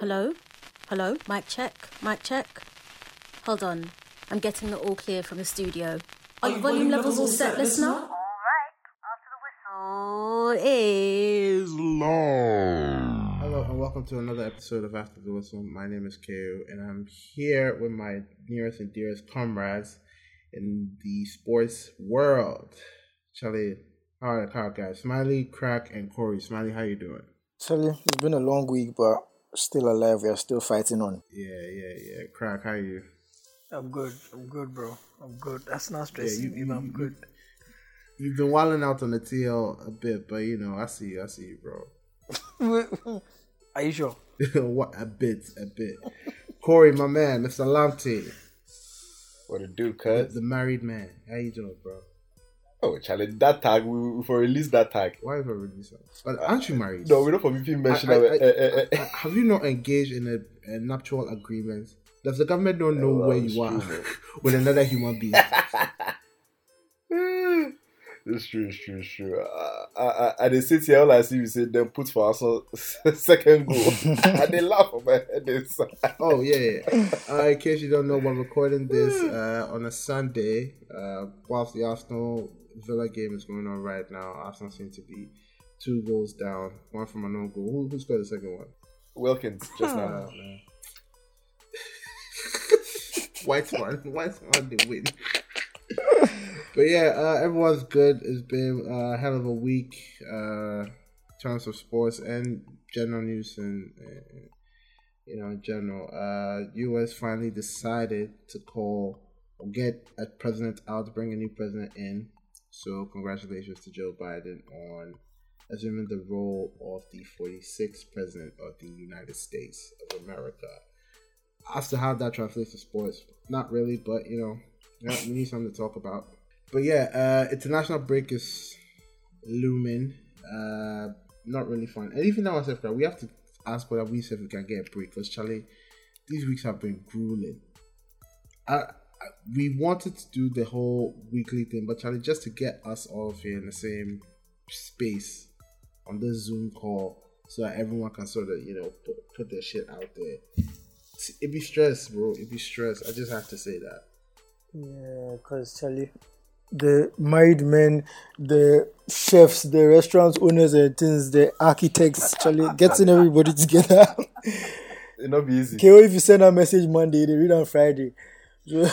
Hello? Hello? Mic check? Mic check? Hold on. I'm getting the all clear from the studio. Are your volume levels all set, listener? Alright, after the whistle is long. Hello and welcome to another episode of After the Whistle. My name is KO and I'm here with my nearest and dearest comrades in the sports world. Charlie, how are the guys? Smiley, Crack, and Corey. Smiley, how you doing? Charlie, it's been a long week, but still alive. We are still fighting on. Yeah, yeah, yeah. Crack, how are you? I'm good. I'm good, bro. I'm good. That's not stressing yeah, you, me, I'm good. You've been wilding out on the TL a bit, but you know, I see you. I see you, bro. Are you sure? what a bit, a bit. Corey, my man, Mr. Lamptey. What a do, cuz? The, the, married man. How you doing, bro? Oh, challenge that tag. We for release that tag. Why have I released that? But aren't you married? No, we're not for people mention. I, I, I, I, have you not engaged in a, a nuptial agreement? Does the government not know well, where you are with another human being? It's true, it's true, it's true. Uh, I, I, they sit here, all I see you say, them put for us second goal. and they laugh on my head. inside. oh, yeah, yeah. Uh, in case you don't know, we're recording this uh, on a Sunday uh, whilst the Arsenal Villa game is going on right now. Arsenal seem to be two goals down, one from an own goal. Who, who scored the second one? Watkins, just now. White one, white one, they win. but yeah, uh, everyone's good. It's been a hell of a week, uh, in terms of sports and general news and, uh, you know, in general. Uh, U.S. finally decided to call or get a president out, bring a new president in. So congratulations to Joe Biden on assuming the role of the 46th president of the United States of America. As to how that translates to sports, not really, but you know, yeah, we need something to talk about. But yeah, uh, international break is looming. Uh, not really fun. And even now, myself, we have to ask whether we say we can get a break because Charlie, these weeks have been grueling. I, I, we wanted to do the whole weekly thing, but Charlie, just to get us all here in the same space on this Zoom call, so that everyone can sort of you know put, put their shit out there. It'd be stress, bro. It'd be stress. I just have to say that. Yeah, because Charlie, the married men, the chefs, the restaurant owners and things, the architects, Charlie, getting everybody together. It'll not be easy. KO, if you send a message Monday, they read on Friday. So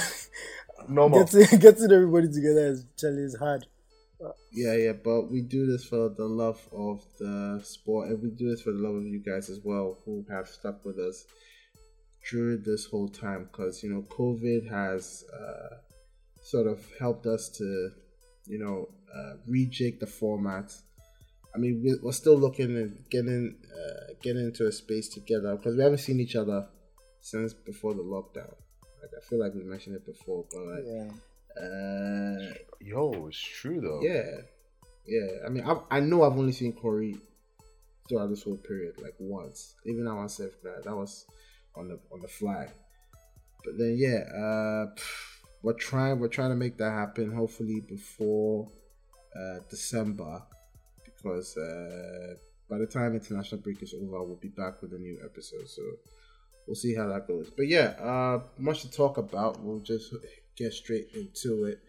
Normal. Getting, getting everybody together is Charlie is hard. Yeah, yeah, but we do this for the love of the sport, and we do this for the love of you guys as well, who have stuck with us during this whole time. Because you know, COVID has uh, sort of helped us to, you know, uh, rejig the format. I mean, we're still looking at getting uh, getting into a space together because we haven't seen each other since before the lockdown. Like I feel like we mentioned it before, but like, yeah. Uh, Yo, it's true though. Yeah, yeah. I mean, I, I know I've only seen Corey throughout this whole period like once. Even at myself, that that was on the on the fly. But then yeah, uh, we're trying we're trying to make that happen. Hopefully before uh, December, because uh, by the time international break is over, we'll be back with a new episode. So we'll see how that goes. But yeah, uh, much to talk about. We'll just get straight into it.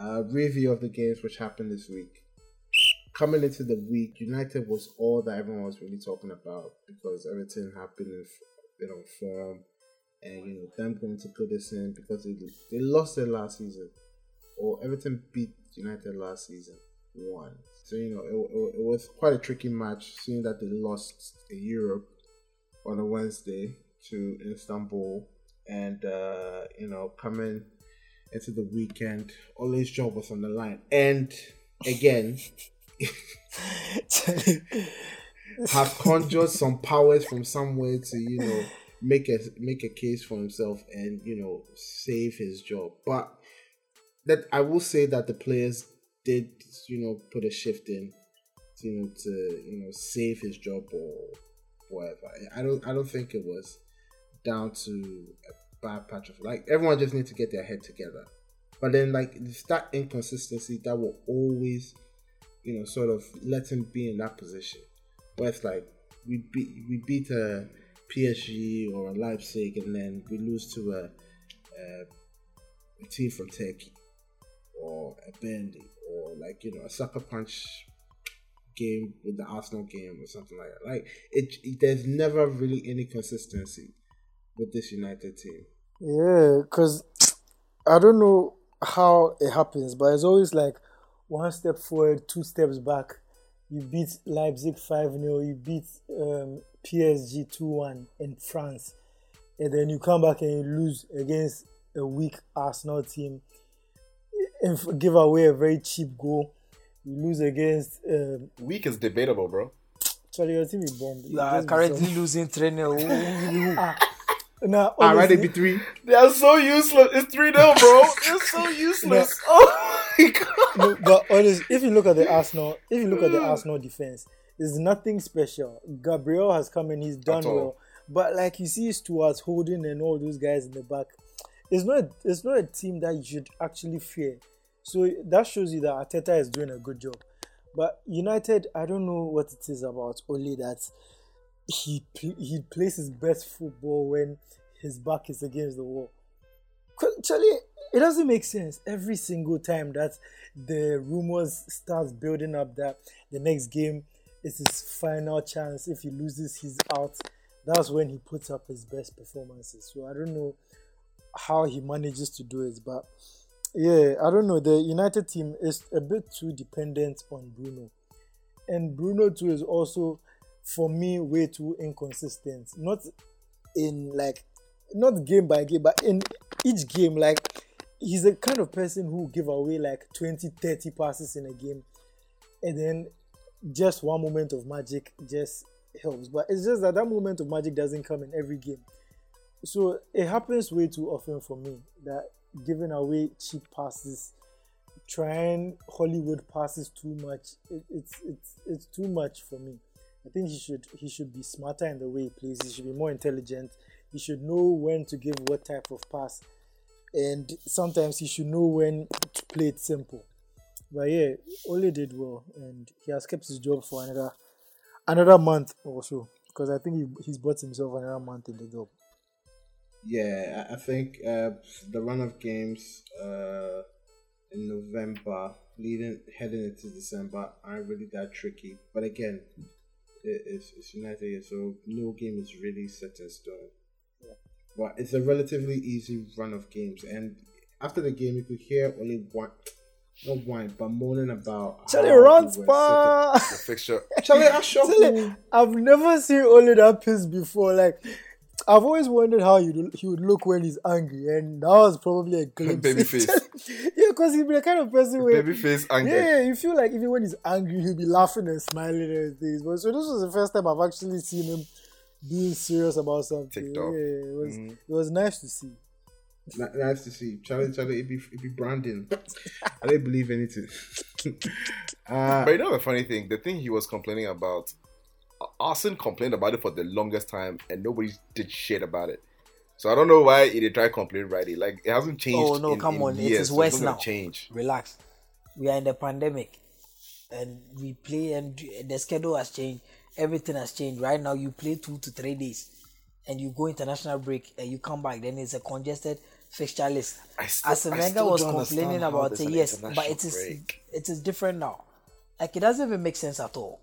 Uh, review of the games which happened this week. Coming into the week, United was all that everyone was really talking about because everything happened in, been on form and you know them going to Goodison because they they lost their last season, or everything beat United last season one. So you know it, it, it, was quite a tricky match, seeing that they lost in Europe on a Wednesday to Istanbul, and uh, you know coming into the weekend, Ole's job was on the line, and again. have conjured some powers from somewhere to you know make a make a case for himself and you know save his job. But that I will say that the players did you know put a shift in to, you know to you know save his job or whatever. I don't I don't think it was down to a bad patch of like everyone just needs to get their head together. But then like it's that inconsistency that will always you know sort of let him be in that position. But it's like we beat we beat uh, a PSG or a Leipzig, and then we lose to a, a, a team from Turkey or a Burnley or like you know a sucker punch game with the Arsenal game or something like that. Like it, it there's never really any consistency with this United team. Yeah, because I don't know how it happens, but it's always like one step forward, two steps back. You beat Leipzig 5 0, you beat um, PSG 2 1 in France, and then you come back and you lose against a weak Arsenal team and give away a very cheap goal. You lose against. Um, Weak is debatable, bro. Sorry, your team is bombed. You are currently losing 3 0. Now, All ah, right, honestly, it be three. They are so useless. It's 3 0, bro. It's so useless. Oh my god. no, but honestly, if you look at the Arsenal, if you look at the mm. Arsenal defense, there's nothing special. Gabriel has come in, he's done well. But like you see Stuart Holding and all those guys in the back, it's not it's not a team that you should actually fear. So that shows you that Arteta is doing a good job. But United, I don't know what it is about only that he he plays his best football when his back is against the wall. Actually, it doesn't make sense every single time that the rumors starts building up that the next game is his final chance. If he loses, he's out. That's when he puts up his best performances. So I don't know how he manages to do it, but yeah, I don't know. The United team is a bit too dependent on Bruno, and Bruno too is also, for me, way too inconsistent. Not in like, not game by game, but in each game, like he's the kind of person who give away like 20, 30 passes in a game, and then just one moment of magic just helps. But it's just that that moment of magic doesn't come in every game. So it happens way too often for me that giving away cheap passes, trying Hollywood passes too much. It, it's it's it's too much for me. I think he should he should be smarter in the way he plays. He should be more intelligent. He should know when to give what type of pass, and sometimes he should know when to play it simple. But yeah, Ole did well, and he has kept his job for another another month or so because I think he, he's bought himself another month in the job. Yeah, I think uh, the run of games uh, in November, leading heading into December, aren't really that tricky. But again, it's, it's United, here, so no game is really set in stone. But it's a relatively easy run of games, and after the game, you could hear only one, not one, but moaning about Charlie how runs we. The fixture. Charlie, Charlie, I've never seen Ole that pissed before. Like, I've always wondered how he he would look when he's angry, and that was probably a glimpse. Babyface. yeah, because he'd be the kind of person where Babyface anger. Yeah, you feel like even when he's angry, he'll be laughing and smiling and things. But so this was the first time I've actually seen him being serious about something. Ticked off. Yeah, it was Mhm. it was nice to see. Ni- Nice to see Charlie. Charlie, it be it be branding. I didn't believe anything. uh, But you know the funny thing, the thing he was complaining about, Arsenal complained about it for the longest time, and nobody did shit about it. So I don't know why he did try complain right. Like it hasn't oh, changed. Oh, no, in- come in on, it years, is so worse it's not gonna now. Change. Relax. We are in the pandemic, and we play, and the schedule has changed. Everything has changed. Right now, you play two to three days, and you go international break, and you come back. Then it's a congested fixture list. I still- Arsène Wenger was complaining about it, yes, but it is break. it is different now. Like it doesn't even make sense at all.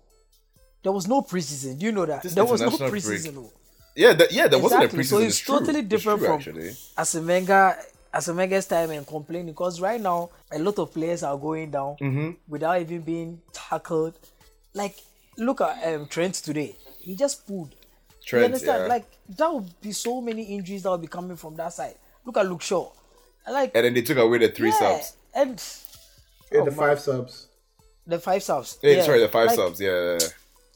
There was no preseason. Do you know that? This there was no international break. Preseason. Yeah, that, yeah, there wasn't a Exactly. preseason. So it's, it's true. totally It's different true, from actually. Arsène Wenger Asemenga's time and complaining because right now a lot of players are going down Mm-hmm. without even being tackled. Like look at um, Trent today. He just pulled. you Trent, understand? yeah. Like that would be so many injuries that would be coming from that side. Look at Luke Shaw. I like And then they took away the three yeah, subs. and yeah, oh, the man. five subs. the five subs. Yeah, sorry, the five like, subs. Yeah, yeah, yeah.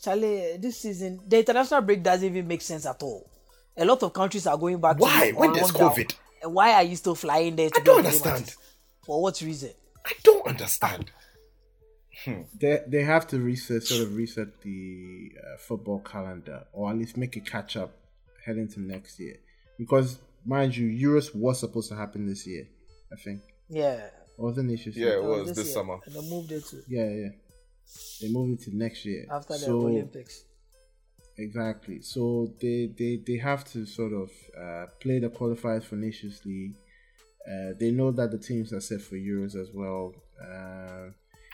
Charlie, this season the international break doesn't even make sense at all. A lot of countries are going back. Why? To When there's lockdown. COVID? And why are you still flying there? To I go don't understand. For what reason? I don't understand. They they have to reset sort of reset the uh, football calendar, or at least make it catch up heading to next year. Because mind you, Euros was supposed to happen this year. I think. Yeah. Or was it this? Yeah, it was this year. summer. And they moved it to Yeah, yeah. They moved it to next year. after the Olympics. Exactly. So they they, they have to sort of uh, play the qualifiers for Nations League. Uh, they know that the teams are set for Euros as well. Uh,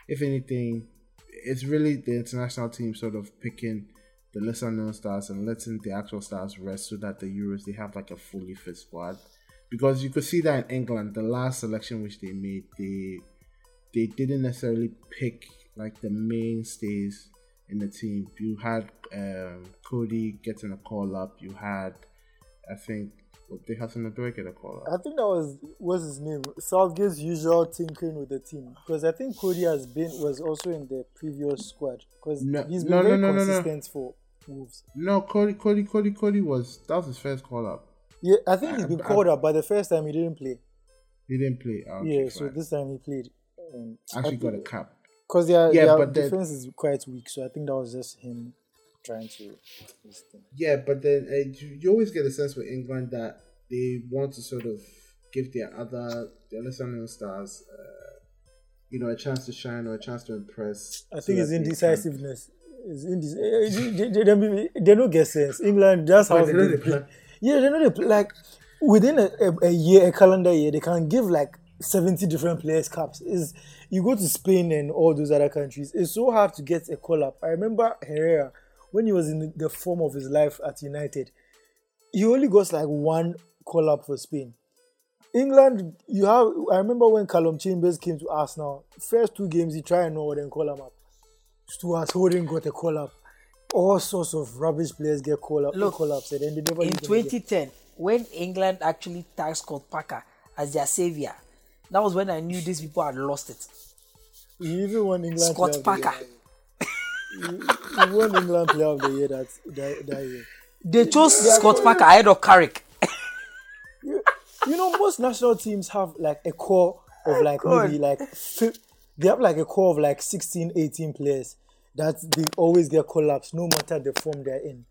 if anything, it's really the international team sort of picking the lesser known stars and letting the actual stars rest so that the Euros they have like a fully fit squad. Because you could see that in England, the last selection which they made, they they didn't necessarily pick like the mainstays in the team. You had um, Coady getting a call up. You had, I think, what they had some get a call up. I think that was what's his name Southgate's usual tinkering with the team because I think Coady has been was also in the previous squad because No, he's been no, very no, consistent for Wolves. No, Coady, Coady, Coady, Coady was that was his first call up. Yeah, I think he's been I- called up, but the first time he didn't play. He didn't play. Ah, Okay, yeah, so this time he played. Um, actually got a cap. Because their, Yeah, their but the- defense is quite weak, so I think that was just him trying to. Yeah, but then uh, you, you always get a sense with England that they want to sort of give their other their lesser known stars, uh, you know, a chance to shine or a chance to impress. I think that it's indecisiveness. It's indec- eh, they, they, they, they don't get sense. England, that's how they, they they play. Yeah, they know they play. Like within a, a, a year, a calendar year, they can give like seventy different players caps. Is you go to Spain and all those other countries, it's so hard to get a call up. I remember Herrera when he was in the form of his life at United, he only got like one call up for Spain. England, you have. I remember when Calum Chambers came to Arsenal. First two games, he tried and no, then call him up. Stuart Holding got a call up. All sorts of rubbish players get call up, Look, call ups, and then they never In use again. 2010, when England actually tagged Scott Parker as their savior, that was when I knew these people had lost it. He even won England Scott Player of the Parker. He, he won England Player of the Year that that, that year. They chose Scott Parker ahead of Carrick. You, you know, most national teams have like a core of like God. maybe like they have like a core of like 16, 18 players that they always get collapsed no matter the form they're in.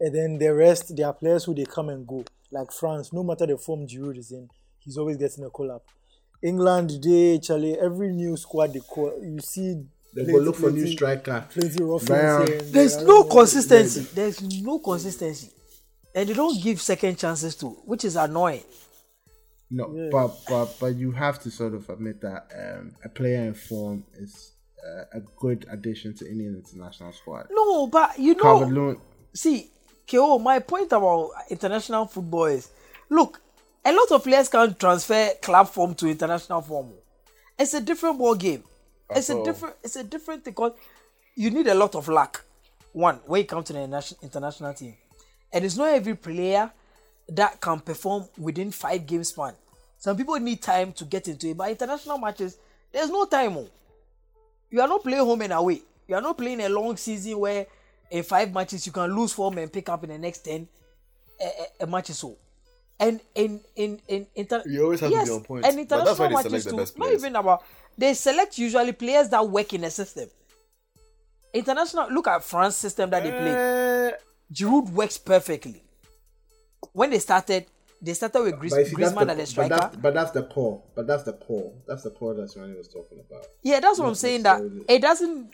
And then the rest, they are players who they come and go. Like France, no matter the form Giroud is in, he's always getting a call up. England, they Charlie, every new squad they call, you see. They go look for new striker. Plenty rough Brown. here and There's no consistency. There's no consistency. And they don't give second chances to, which is annoying. No, but but but you have to sort of admit that um, a player in form is uh, a good addition to any international squad. No, but you know, Calvert Lewin, see, KO, my point about international football is look, a lot of players can transfer club form to international form. It's a different ball game. It's a different it's a different thing because you need a lot of luck. One, when you come to the international team. And it's not every player that can perform within five game span. Some people need time to get into it, but international matches, there's no time. oh. You are not playing home and away. You are not playing a long season where in five matches you can lose form and pick up in the next ten a, a, a matches. So, and in in in inter- You always have to be yes, on point. And But international they matches too. Not even about they select usually players that work in a system. International, look at France system that they play. Eh, Giroud works perfectly. When they started, they started with Gris- but, see, Griezmann the, as a but, striker. that's, but that's the core. But that's the core. That's the core that Ronnie was talking about. Yeah, that's what I'm saying. That it doesn't.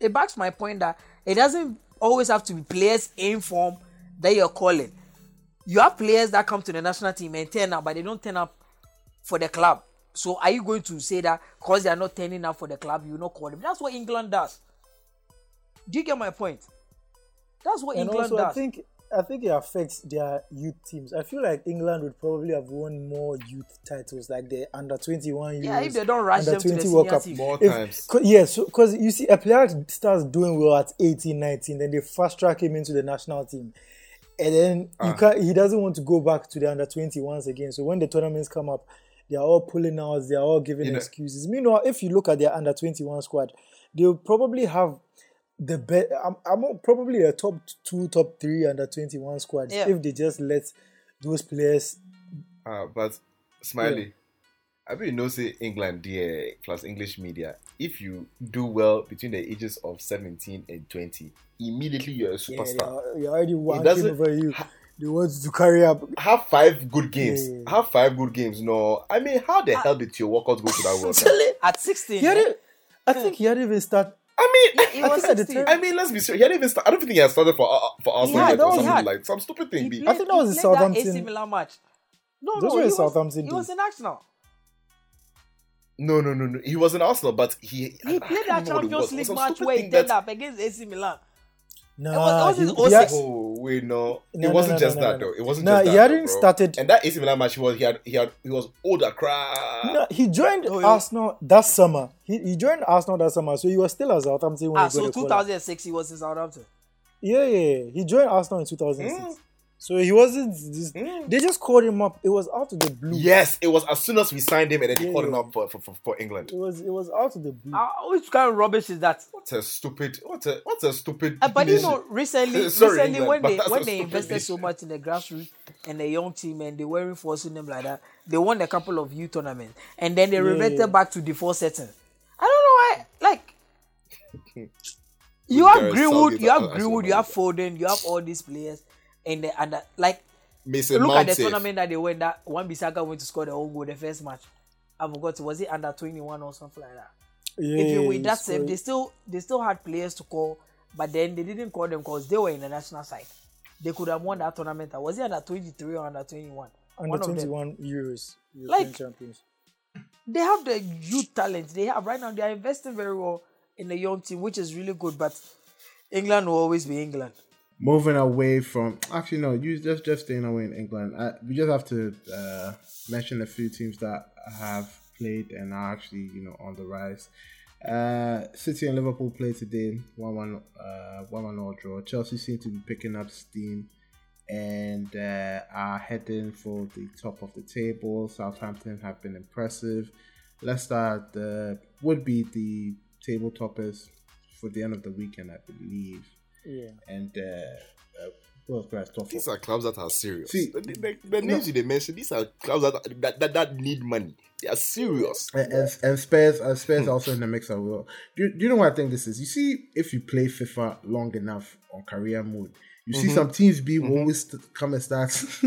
It backs my point that it doesn't always have to be players in form that you're calling. You have players that come to the national team and turn up, but they don't turn up for the club. So are you going to say that because they are not turning up for the club, you will not call them? That's what England does. Do you get my point? That's what and England also, does. I think I think it affects their youth teams. I feel like England would probably have won more youth titles, like the under twenty one. Yeah, if they don't rush them to the World Cup. team. More If- times. co- Yes, because you see, a player starts doing well at 18, 19, then they fast track him into the national team. And then you Ah. can't, he doesn't want to go back to the under 21s again. So when the tournaments come up, they are all pulling out, they are all giving You know- excuses. Meanwhile, if you look at their under 21 squad, they'll probably have the best, I'm, I'm probably a top two, top three under 21 squads Yeah. if they just let those players. Ah, but Smiley, I mean, you know, say England, yeah, plus English media. If you do well between the ages of 17 and 20, immediately you're a Yeah, superstar. are, you're already wanking doesn't- over you. They want to carry up. Have five good games. Yeah. Have five good games. No, I mean, how the hell did Theo Walcott go to that World Cup? At 16, He had eh, I think he hadn't even start. I mean, He I was think at 16. I mean, let's be serious. He hadn't even. Start, I don't think he had started for uh, for Arsenal had, yet that or was- something he had. like some stupid thing. He be- played, I think that was he the played that Southampton- AC Milan match. No, Those no, were he was, Southampton he was in Arsenal. No, no, no, no. He was in Arsenal, but he He played that remember what it. Champions League match where he thing turned up against AC Milan. Nah, was- it was he- his had- Oh wait, no, No, it wasn't no, just no, that no, no. though. It wasn't Nah, just he hadn't though, bro. started- And that AC Milan match, he was he had he had he was older. Crap. No, he joined Oh, yeah. Arsenal that summer. He, he joined Arsenal that summer, so he was still at Southampton when Ah, he got so the 2006 he was in Southampton. Yeah, yeah, yeah. He joined Arsenal in 2006. Mm. So he wasn't. This, Mm. They just called him up. It was out of the blue. Yes, it was as soon as we signed him, and then they Yeah, called him up for, for, for, for England. It was. It was out of the blue. Ah, which kind of rubbish is that? What a stupid, what a what a stupid. Uh, but you know, recently, Sorry, recently England, when they when they stupid invested so much in the grassroots and the young team and they were reinforcing them like that, they won a couple of youth tournaments and then they reverted back to the default setting. I don't know why. Like, you With have Greenwood, you have as- as Greenwood, you have manager. Foden, you have all these players, and the, and the, like Mason look Mount at the safe. tournament that they went. That one Bissaka went to score the own goal the first match. I forgot. Was it under twenty one or something like that? yeah, Even with he that save, they still they still had players to call, but then they didn't call them because they were in the national side. They could have won that tournament. Was it under twenty three or under twenty one? under One of them. 21 Euros, European Like- champions. They have the youth talent. They have right now. They are investing very well in the young team, which is really good. But England will always be England. Moving away from actually no you just just staying away in england I, we just have to uh, mention a few teams that have played and are actually you know on the rise uh, City and Liverpool played today, one one, uh, one one all draw. Chelsea seem to be picking up steam and uh, are heading for the top of the table. Southampton have been impressive. Leicester the, would be the table toppers for the end of the weekend, I believe Yeah. and uh, uh, who else could I These for? are clubs that are serious. See, the, the, the names you they mentioned, these are clubs that, that that that need money. They are serious. And, and, and Spurs, uh, Spurs are also in the mix as well. Do, you- do you know what I think this is? You see, if you play FIFA long enough on career mode, you see some teams be will always st- come and start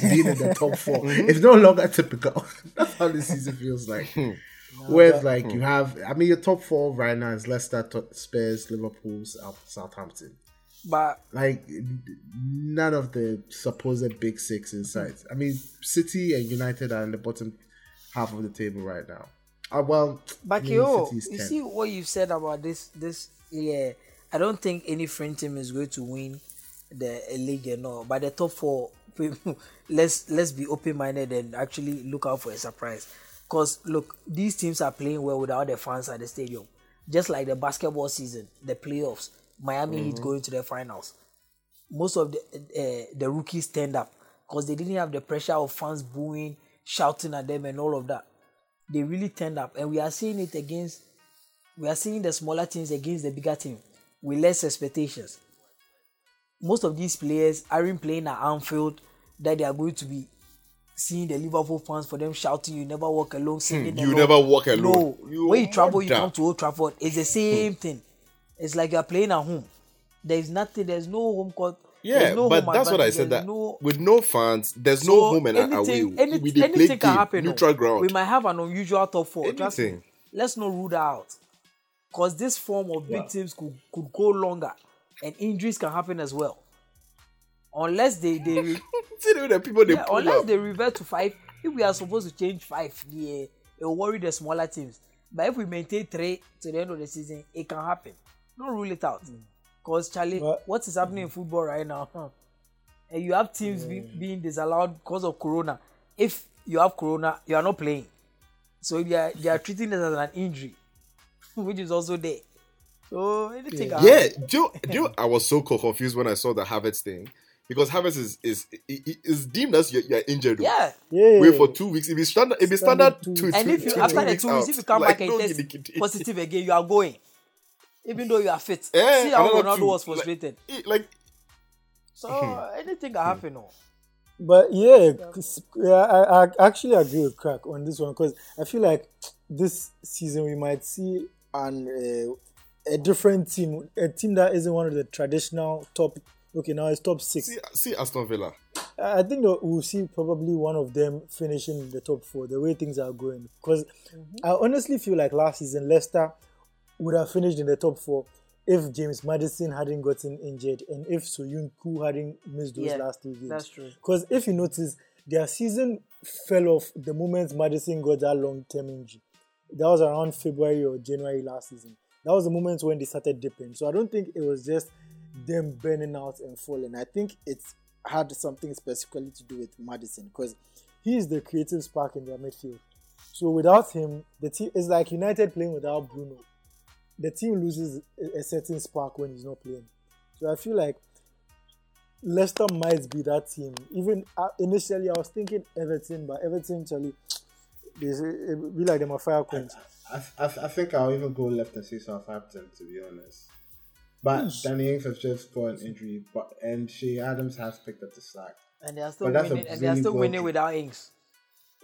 being in the top 4 It's no longer typical. That's how the season feels like. Whereas, like you have, I mean, your top four right now is Leicester, Spurs, Liverpool, Southampton. But like none of the supposed big six in sight. I mean, City and United are in the bottom half of the table right now. Uh, well, But I mean, yo, you see what you said about this this yeah. I don't think any French team is going to win the league and all. But the top four, let's let's be open minded and actually look out for a surprise. Cause look, these teams are playing well without the fans at the stadium. Just like the basketball season, the playoffs, Miami Heat going to the finals. Most of the uh, the rookies stand up because they didn't have the pressure of fans booing, shouting at them, and all of that they really turned up and we are seeing it against we are seeing the smaller teams against the bigger team with less expectations most of these players aren't playing at Anfield that they are going to be seeing the Liverpool fans for them shouting you never walk alone hmm, singing You alone." never walk alone. no You when you travel you come to Old Trafford it's the hmm. same thing it's like you're playing at home there's nothing there's no home court Yeah, there's no but home that's what I said. That no with no fans, there's no home and away. anything, any- we anything can happen. neutral oh. ground. We might have an unusual top four. Anything. Let's not rule that out. Because this form of big teams could, could go longer and injuries can happen as well. Unless they, they re- See the way the people they yeah, pull unless up. they revert to five, if we are supposed to change five, yeah, it will worry the smaller teams. But if we maintain three to the end of the season, it can happen. Don't rule it out. Mm. Because Charlie, But- what is happening in football right now? huh? And you have teams be, being disallowed because of corona. If you have corona, you are not playing. So they are, they are treating it as an injury, which is also there. So anything can Yeah, happen. do you, do you, I was so confused when I saw the Havertz thing because Havertz is is is, is deemed as you're, you're injured. Yeah. Yeah. Wait for two weeks. If it's standard, if it's standard, Standard two, two- And if you two- after two the weeks two weeks, out, if you come like, back and no test giddy-giddy. positive again, you are going. Even though you are fit. Eh, See how Ronaldo two. was frustrated. Eh, Like, So anything can happen. No. But yeah, 'cause- yeah, I, I actually agree with Crack on this one because I feel like this season we might see an uh, a different team, a team that isn't one of the traditional top. Okay, now it's top six. see, see Aston Villa. I I think we'll see probably one of them finishing the top four. The way things are going, because mm-hmm. I honestly feel like last season Leicester would have finished in the top four if James Maddison hadn't gotten injured and if Soyuncu hadn't missed those Yeah, last two games. that's true. Because if you notice, their season fell off the moment Maddison got that long term injury. That was around February or January last season. That was the moment when they started dipping. So I don't think it was just them burning out and falling. I think it's had something specifically to do with Maddison because he is the creative spark in their midfield. So without him, the team is like United playing without Bruno. The team loses a- certain spark when he's not playing. So I feel like Leicester might be that team. Even uh, initially, I was thinking Everton, but Everton actually they be like them a fire quench. I, I, I think I'll even go left and say Southampton to be honest. But Danny Ings has just got an injury, but and Che Adams has picked up the slack. And they are still But that's winning. And they are still well- winning without Ings.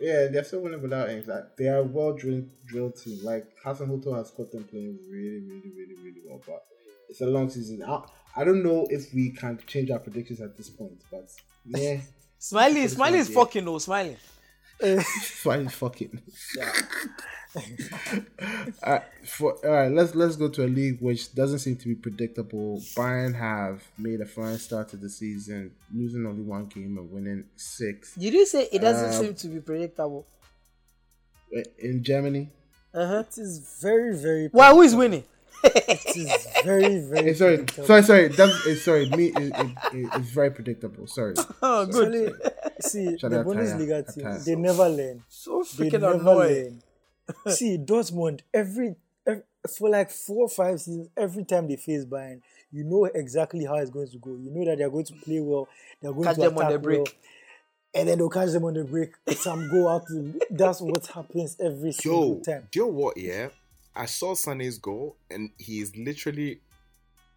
Yeah, they're still winning without Ings. Like they are a well drilled drilled team. Like Hasenhüttl has got them playing really, really, really, really well. But it's a long season. I, I don't know if we can change our predictions at this point, but yeah, Smiley, Smiley is fucking though. Smiling. fine fucking. Alright, for all right, let's let's go to a league which doesn't seem to be predictable. Bayern have made a fine start to the season, losing only one game and winning six Did You did say it doesn't Uh, seem to be predictable. in Germany. Uh huh. It is very, very. Why? Who is winning? It is very, very. Eh, sorry, predictable. sorry, sorry. That's eh, sorry. Me, it, it, it, it's very predictable. Sorry. Oh, good. See, Shout the Bundesliga team, Attire. they never learn. So They freaking never annoying. learn. see, Dortmund, every, every for like four or five seasons, every time they face Bayern, you know exactly how it's going to go. You know that they're going to play well, they're going Catch to them on the break. well, and then they'll catch them on the break. Some go out. To, that's what happens every single Yo, time. do you know what? Yeah, I saw Sané's goal, and he's literally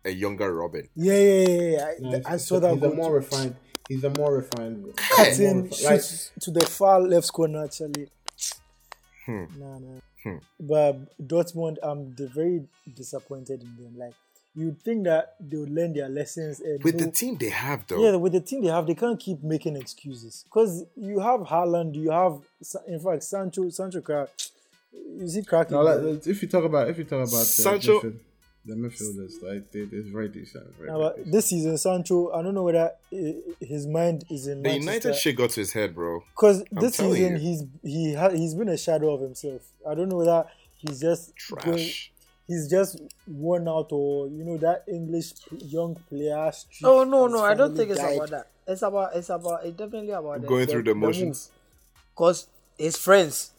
a younger Robben. Yeah, yeah, yeah. yeah. I, No, I saw that He's a more too. refined. He's a more refined. Cutting, more like, shoots to the far left corner actually. Hmm. Nah, nah. Hmm. But Dortmund, I'm d- very disappointed in them. Like you'd think that they would learn their lessons and With the team they have, though, yeah, with the team they have, they can't keep making excuses because you have Haaland, you have in fact Sancho, Sancho crack. Is he cracking? no, like, if you talk about if you talk about the Sancho- midfield, the midfielders, like they, it's very decent. Very, Nah, very but decent. this season, Sancho, I don't know whether his mind is in the Manchester. United shit got to his head, bro. Because this season you. he's he ha- he's been a shadow of himself. I don't know whether he's just going, Trash. he's just worn out or you know that English young player. streak Oh no, no, I don't finally think it's died. about that. It's about it's about it's definitely about the, Going through the motions. Cause his friends,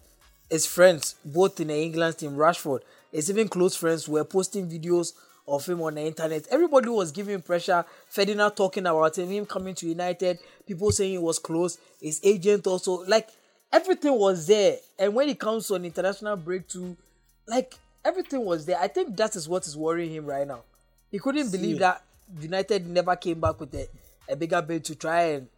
his friends, both in the England team, Rashford, his even close friends were posting videos of him on the internet. Everybody was giving pressure. Ferdinand talking about him, him coming to United. People saying he was close. His agent also like everything was there. And when it comes to an international break too, like everything was there. I think that is what is worrying him right now. He couldn't believe that United never came back with a, a bigger bid to try and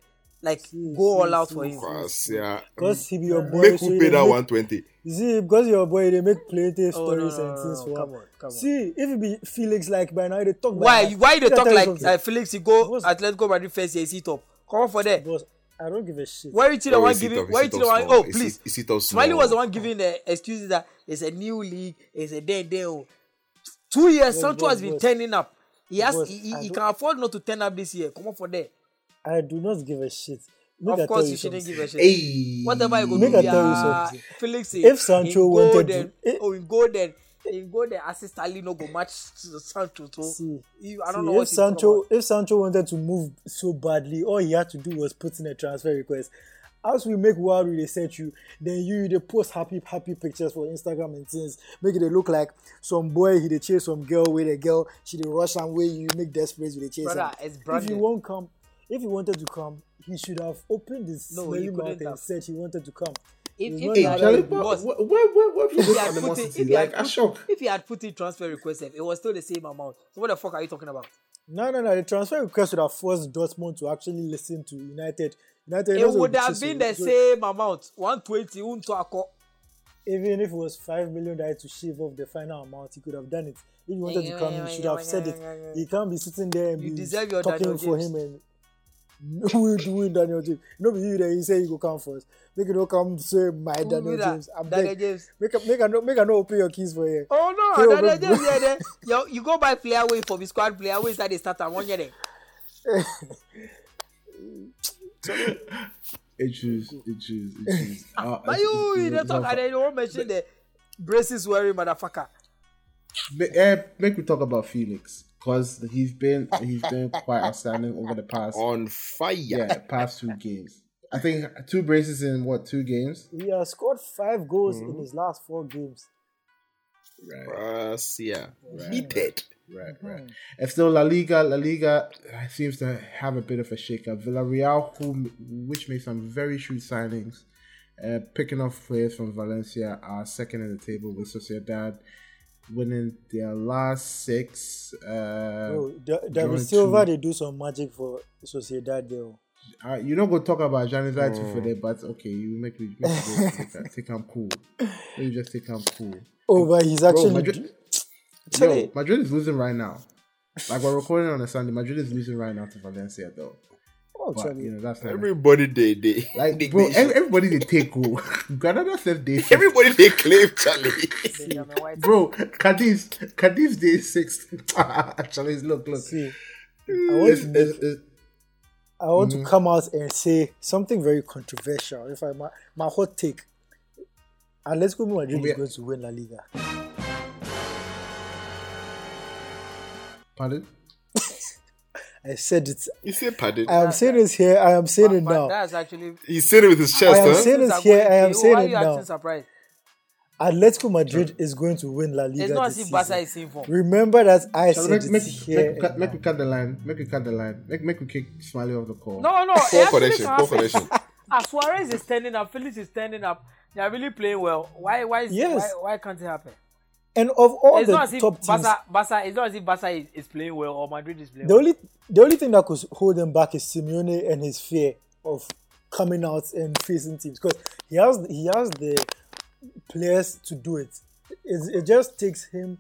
like go all out for him. Yeah. Because he be your boy. Make so who he pay dey that make- one twenty? See, because your boy, they make plenty Oh, no, stories no, and no, things no, for come on, come on. See, if it be Felix like by now, they talk. by Why? now. Why they talk like uh, Felix? You go Atletico Madrid first year, sit up. Come on for that. Boss, I don't give a shit. Why you the Oh, one is it giving? Why Is you it the one? Oh, Is please. is it Smiley was the one giving the excuses that it's a new league, it's a dead deal. Two years, Sancho has been turning up. He has, he, he, he can afford not to turn up this year. Come on for that. I do not give a shit. Make of course, you shouldn't something. give a shit. Hey, Whatever you go Make do, I tell you yeah. Felix. If Sancho in wanted golden, to- eh- oh, in golden, in golden, assist Ali no go match to Sancho. So See, you, I don't See, know if what he's talking Sancho if Sancho wanted to move so badly, all he had to do was put in a transfer request. As we make wild they set you, then you they post happy happy pictures for Instagram and things. Make it they look like some boy he they chase some girl with a girl, she they rush and way you make desperate with the chase. Brother, am. it's if you won't come, if he wanted to come, he should have opened his No, smelly mouth and have. said he wanted to come. If, if he Hey, where, where, where, if he had put it, if he had Like, I'm put, shocked. if he had put in transfer request, it was still the same amount. So what the fuck are you talking about? No, no, no. The transfer request would have forced Dortmund to actually listen to United. United It would have been the so- same amount, one twenty. Unto even if it was five million dollars to shave off the final amount, he could have done it. If he wanted to come, he should have said it. He can't be sitting there and You be deserve your talking Daniel for James. him and who do win Daniel James? No be you there. You say you go come first. Make it no come say my Who Daniel? James. I'm Daniel beg. James. Make a make a no make a no open your keys for you. Oh no, oh, Daniel. James yeah, there. You, you go buy player away for the squad player away inside the starter one year there. Issues, issues, issues. Uh, But you, you don't talk not and then you won't mention the braces wearing motherfucker. Ma- eh, make me talk about Felix because he's been he's been quite outstanding over the past On fire. yeah past two games. I think two braces in what two games? He has scored five goals Mm-hmm. in his last four games. Right, Russia. Heated. right, Mm-hmm. right. And still La Liga, La Liga uh, seems to have a bit of a shakeup. Villarreal, who which made some very shrewd signings, uh, picking off players from Valencia, are second in the table with Sociedad winning their last six. Uh, Bro, David Silva, they do some magic for Sociedad there. oh. Uh, you don't go talk about Januzaj Mm. for that, but okay, you make me, make me go take, that- think I'm cool. You just think I'm cool. Oh, but he's actually. Madrid- Actually- Yo, Madrid is losing right now. Like we're recording on a Sunday, Madrid is losing right now to Valencia though. Oh, But Charlie. you know that's not Everybody they they like they, bro. they- everybody they take goal. Granada said they everybody they claim Charlie. Bro. Cadiz, Cadiz day six. Actually, look, look. See, I want, It's, to, it's, it's, I want Mm-hmm. to come out and say something very controversial. If I my, my hot take, Atletico Madrid Yeah. is going to win La Liga. pardon. I said it. He said pardon. I am saying this here. I am saying it now. that's actually. He said it with his chest. I am huh? saying this here. I am okay. saying Why it are you acting now. surprised? Atletico Madrid is going to win La Liga It's not this as if. Barca is in form. Remember that I Shall said make, it make, here. make, cut, make now. me cut the line. Make me cut the line. Make make me kick Smiley off the call. No, no. Poor it actually connection. can Poor connection. Ah, Suarez is standing up. Felix is standing up. They are really playing well. Why? Why? Is, Yes. why, why can't it happen? And of all it's the not as if top teams, Barca, Barca. It's not as if Barca is, is playing well or Madrid is playing the well. only the only thing that could hold them back is Simeone and his fear of coming out and facing teams because he has he has the players to do it. It, it just takes him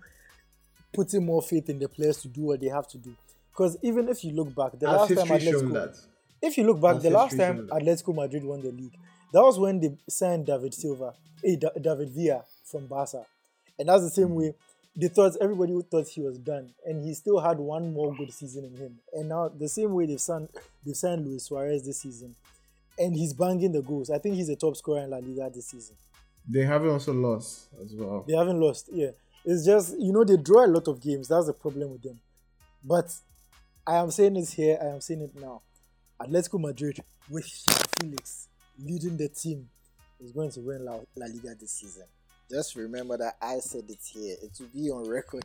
putting more faith in the players to do what they have to do. Because even if you look back, the Has last time history Atletico, that? if you look back, Has the last time? Atletico Madrid won the league, that was when they signed David Silva, eh, Da- David Villa from Barca, and that's the same way they thought everybody thought he was done, and he still had one more good season in him. And now the same way they've signed they've signed Luis Suarez this season, and he's banging the goals. I think he's the top scorer in La Liga this season. They haven't also lost as well. They haven't lost. Yeah, it's just you know they draw a lot of games. That's the problem with them. But I am saying this here. I am saying it now. Atletico Madrid with Felix leading the team is going to win La, La Liga this season. Just remember that I said it here. It will be on record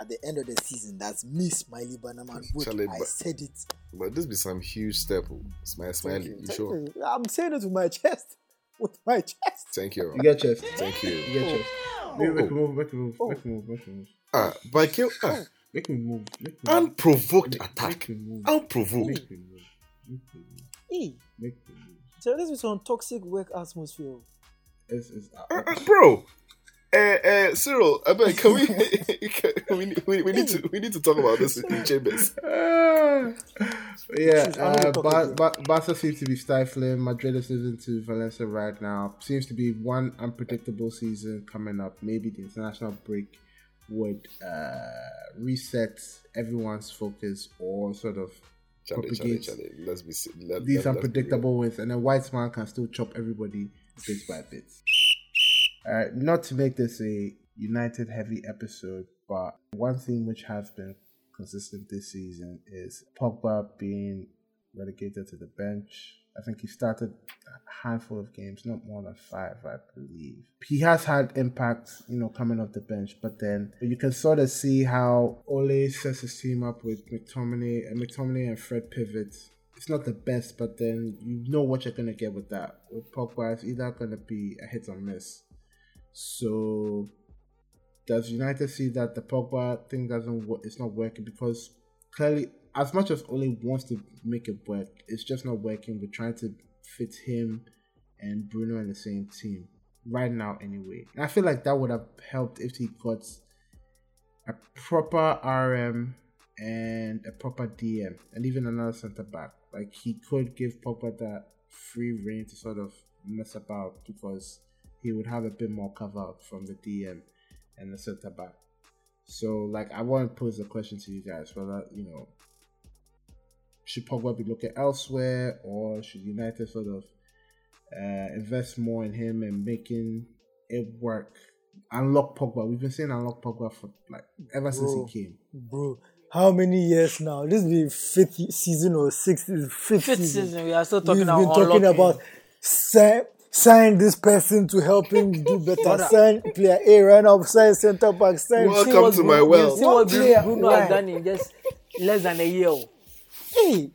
at the end of the season. That's me, Smiley Banaman. Wood. Charlie, I but- said it. But this be some huge step. oh. Smile, smiley. You Thank sure? you. I'm saying it with my chest. With my chest. Thank you. You get chest. Thank you. You get chest. Make, make me move. Make me move. Make me move. Make me move. Ah, but kill. Ah, Make me move. Make me move. unprovoked Make attack. me move. Unprovoked. Make me move. Make me move. Hey, Make me move. so this is some toxic work atmosphere. It's, it's, uh, bro. Uh, uh, Cyril, I beg, can we, can, we, we, we need to we need to talk about this in chambers. Ah. yeah, Jeez, uh, Bar- Bar- Barca seems to be stifling. Madrid is losing to Valencia right now. Seems to be one unpredictable season coming up. Maybe the international break would uh, reset everyone's focus or sort of Charlie, Charlie, propagate Charlie. Let's be let, these let, let's be unpredictable wins, and then Whiteman can still chop everybody bit by bit. Uh, not to make this a United heavy episode, but one thing which has been consistent this season is Pogba being relegated to the bench. I think he started a handful of games, not more than five, I believe. He has had impact, you know, coming off the bench, but then you can sort of see how Ole sets his team up with McTominay and McTominay and Fred pivot. It's not the best, but then you know what you're gonna get with that. With Pogba, it's either gonna be a hit or miss. So does United see that the Pogba thing doesn't work? It's not working because clearly, as much as Ole wants to make it work, it's just not working. We're trying to fit him and Bruno in the same team right now, anyway. And I feel like that would have helped if he got a proper RM and a proper DM and even another centre back. Like he could give Pogba that free reign to sort of mess about because he would have a bit more cover from the DM and the centre back. So like I want to pose a question to you guys whether you know should Pogba be looking elsewhere or should United sort of uh, invest more in him and making it work? Unlock Pogba. We've been saying unlock Pogba for like ever since he came. Bro, how many years now? This will be fifth season or sixth fifth, Fifth season. season, we are still talking We've about been talking unlocking. about sign, sign this person to help him do better. Brother. sign player A right now, sign centre back, sign Welcome See what to my Bruno- well. You see what What player- Bruno, Bruno has done in just less than a year. Hey,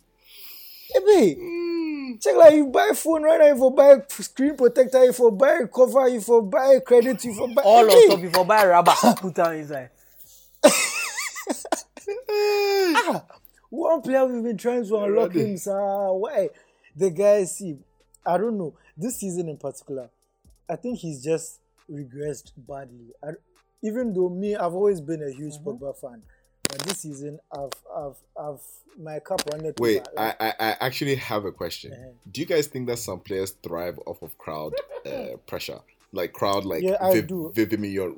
hey, babe. Hmm. Check like you buy phone right now, you for buy screen protector, you for buy cover, you for buy credit, you for buy All hey, on you before buy rubber, put down inside. One player we've been trying to unlock him, sir. Why? The guy, see, I don't know. This season in particular, I think he's just regressed badly. I, even though me, I've always been a huge Pogba fan, but this season, I've, I've, I've, my cup run Wait, I, I I actually have a question. Uh-huh. Do you guys think that some players thrive off of crowd uh, pressure, like crowd, like Yeah, I Viv, do. Viv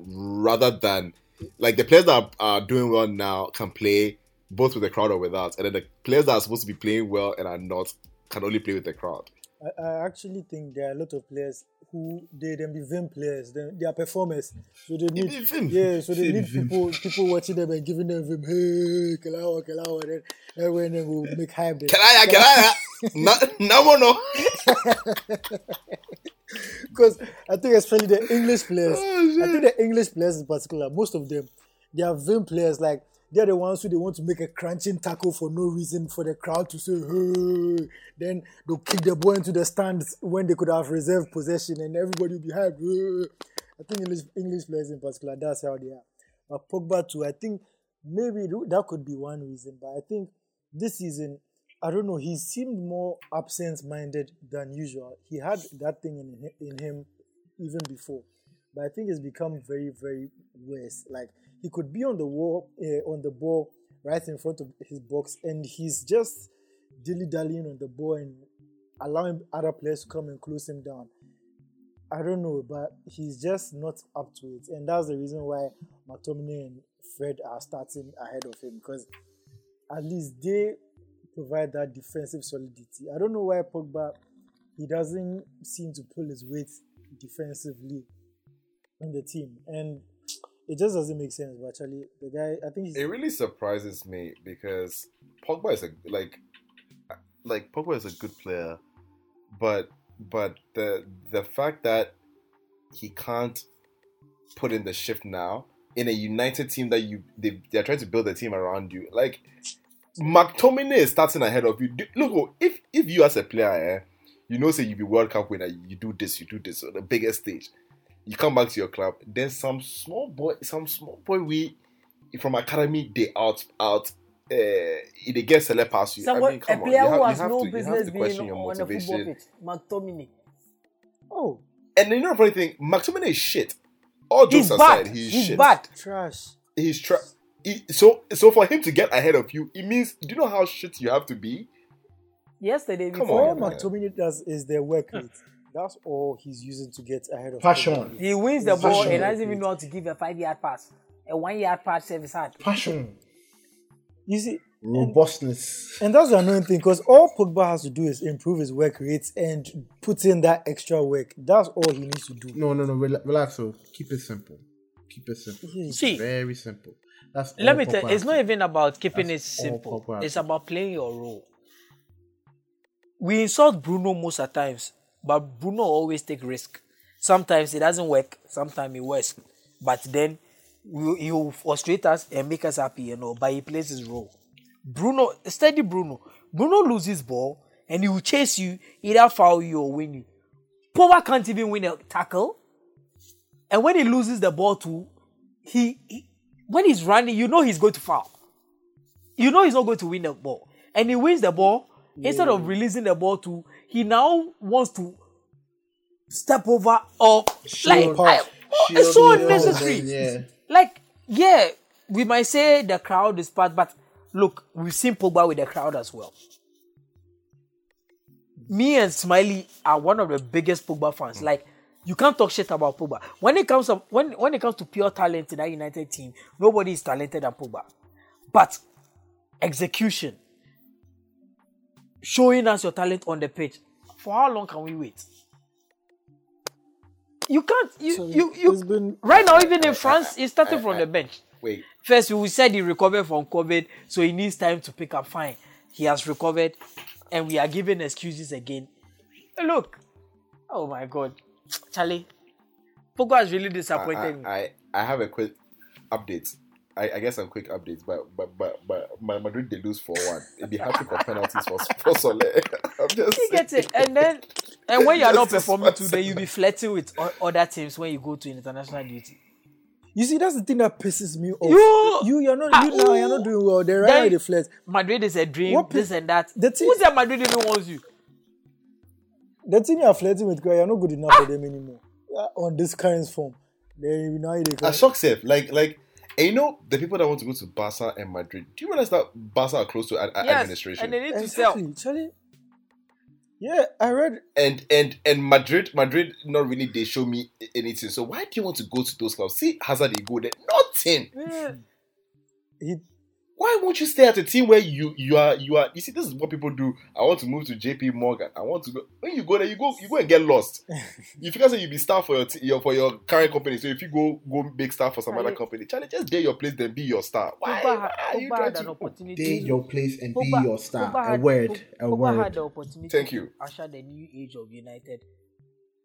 rather than like the players that are doing well now can play both with the crowd or without, and then the players that are supposed to be playing well and are not can only play with the crowd. I, I actually think there are a lot of players who they them be Vim players. They, they are performers, so they need yeah. So they need people people watching them and giving them Vim. Hey, Kalawa, Kalawa. Then everyone then will make hype. Then. Can I? Can No, no no. Because I think especially the English players, Oh, I think the English players in particular, most of them, they are vain players. Like they're the ones who they want to make a crunching tackle for no reason for the crowd to say, hey. Then they'll kick the ball into the stands when they could have reserved possession and everybody will be hyped. "Hey." I think English English players in particular, that's how they are. But Pogba too, I think maybe that could be one reason. But I think this season, I don't know, he seemed more absent-minded than usual. He had that thing in in him even before, but I think it's become very very worse. Like he could be on the wall uh, on the ball right in front of his box, and he's just dilly dallying on the ball and allowing other players to come and close him down. I don't know, but he's just not up to it, and that's the reason why McTominay and Fred are starting ahead of him because at least they provide that defensive solidity. I don't know why Pogba he doesn't seem to pull his weight defensively in the team, and it just doesn't make sense. But actually, the guy, I think It really surprises me because Pogba is a like like Pogba is a good player, but but the the fact that he can't put in the shift now in a united team that you they they're trying to build a team around you like McTominay is starting ahead of you. Look, oh, if if you as a player, eh, you know, say you be World Cup winner, you do this, you do this on the biggest stage. You come back to your club, then some small boy, some small boy we from academy they out out. Uh, they get select past you. Someone, I mean, come a on, player you have, who you has have no to, you have business being question your on a football motivation. pitch. McTominay. oh And you know the funny thing, McTominay is shit. All jokes He's aside, bad. he's, He's shit. bad. trash. He's tra- he, so so for him to get ahead of you, it means do you know how shit you have to be? Yesterday, Come before All on, man. McTominay does is their work rate. That's all he's using to get ahead of. Passion. everybody. he wins the It's ball and doesn't even know how to give a five yard pass. A one yard pass service hard. Passion, You see, robustness. and that's the annoying thing because all Pogba has to do is improve his work rates and put in that extra work. That's all he needs to do. No, no, no. Relax. So keep it simple. Keep it simple. See. very simple. That's Let me tell you, it's not even about keeping That's it simple. It's about playing your role. We insult Bruno most at times, but Bruno always take risk. Sometimes it doesn't work, sometimes it works. But then he will frustrate us and make us happy, you know, but he plays his role. Bruno, steady Bruno. Bruno loses ball and he will chase you, either foul you or win you. Pogba can't even win a tackle. And when he loses the ball too, he, he when he's running, you know he's going to foul. You know he's not going to win the ball. And he wins the ball. Instead of releasing the ball to, he now wants to step over or like I- oh, it's so unnecessary. yeah. Like, yeah, we might say the crowd is part, but look, we've seen Pogba with the crowd as well. me and Smiley are one of the biggest Pogba fans. Like you can't talk shit about Pogba. When it comes to when when it comes to pure talent in that United team, nobody is talented than Pogba. But execution, showing us your talent on the pitch. For how long can we wait? You can't. You So you it's you. been- right now, even in France, he's starting from the bench. Wait, First, we said he recovered from COVID, so he needs time to pick up. Fine, he has recovered, and we are giving excuses again. Look, oh my God, Charlie, Pogba has really disappointed me. I, I I have a quick update. I, I guess some quick updates, but but but but my Madrid they lose for one. It'd be happy for penalties for for Sole. I'm just He gets it, and then and when you are not performing today, you'll be flirting with o- other teams when you go to international duty. You see, that's the thing that pisses me off. You- you, you're not, Ah, you now, you're not doing well. They right now Then- they flirt. Madrid is a dream, What this and that. the thing- Who said Madrid even wants you? The thing you're flirting with, girl, you're not good enough for them anymore. Yeah, on this current form, they now they a can. shock self. Like like and you know the people that want to go to Barca and Madrid. Do you realize that Barca are close to ad- ad- Yes, administration? and they need to sell. Exactly, Charlie. Yeah, I read. and and and Madrid, Madrid, not really. They show me anything. So why do you want to go to those clubs? See Hazard, they go there, nothing. Yeah. He, Why won't you stay at a team where you you are you are? You see, this is what people do. I want to move to JP Morgan. I want to go. When you go there, you go you go and get lost. if you can say you be staff for your, t- your for your current company, so if you go go make staff for some other company, Charlie, just get your place, then be your star. Why, Pogba, why are you Pogba trying had an to? opportunity. Stay your place and be your star. Pogba A word. A Pogba word. had the opportunity Thank to you. usher the new age of United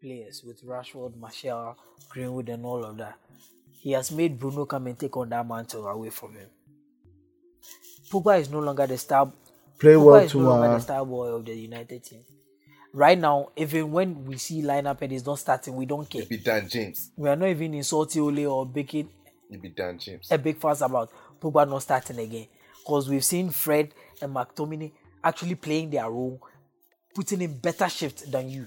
players with Rashford, Martial, Greenwood, and all of that. He has made Bruno come and take on that mantle away from him. Pogba is no longer the star. Play Pogba well is no longer uh, the star boy of the United team. Right now, even when we see lineup and he's not starting, we don't care. You be Dan James. We are not even insulting Ole or making You be Dan James. a big fuss about Pogba not starting again. Because we've seen Fred and McTominay actually playing their role, putting in better shift than you.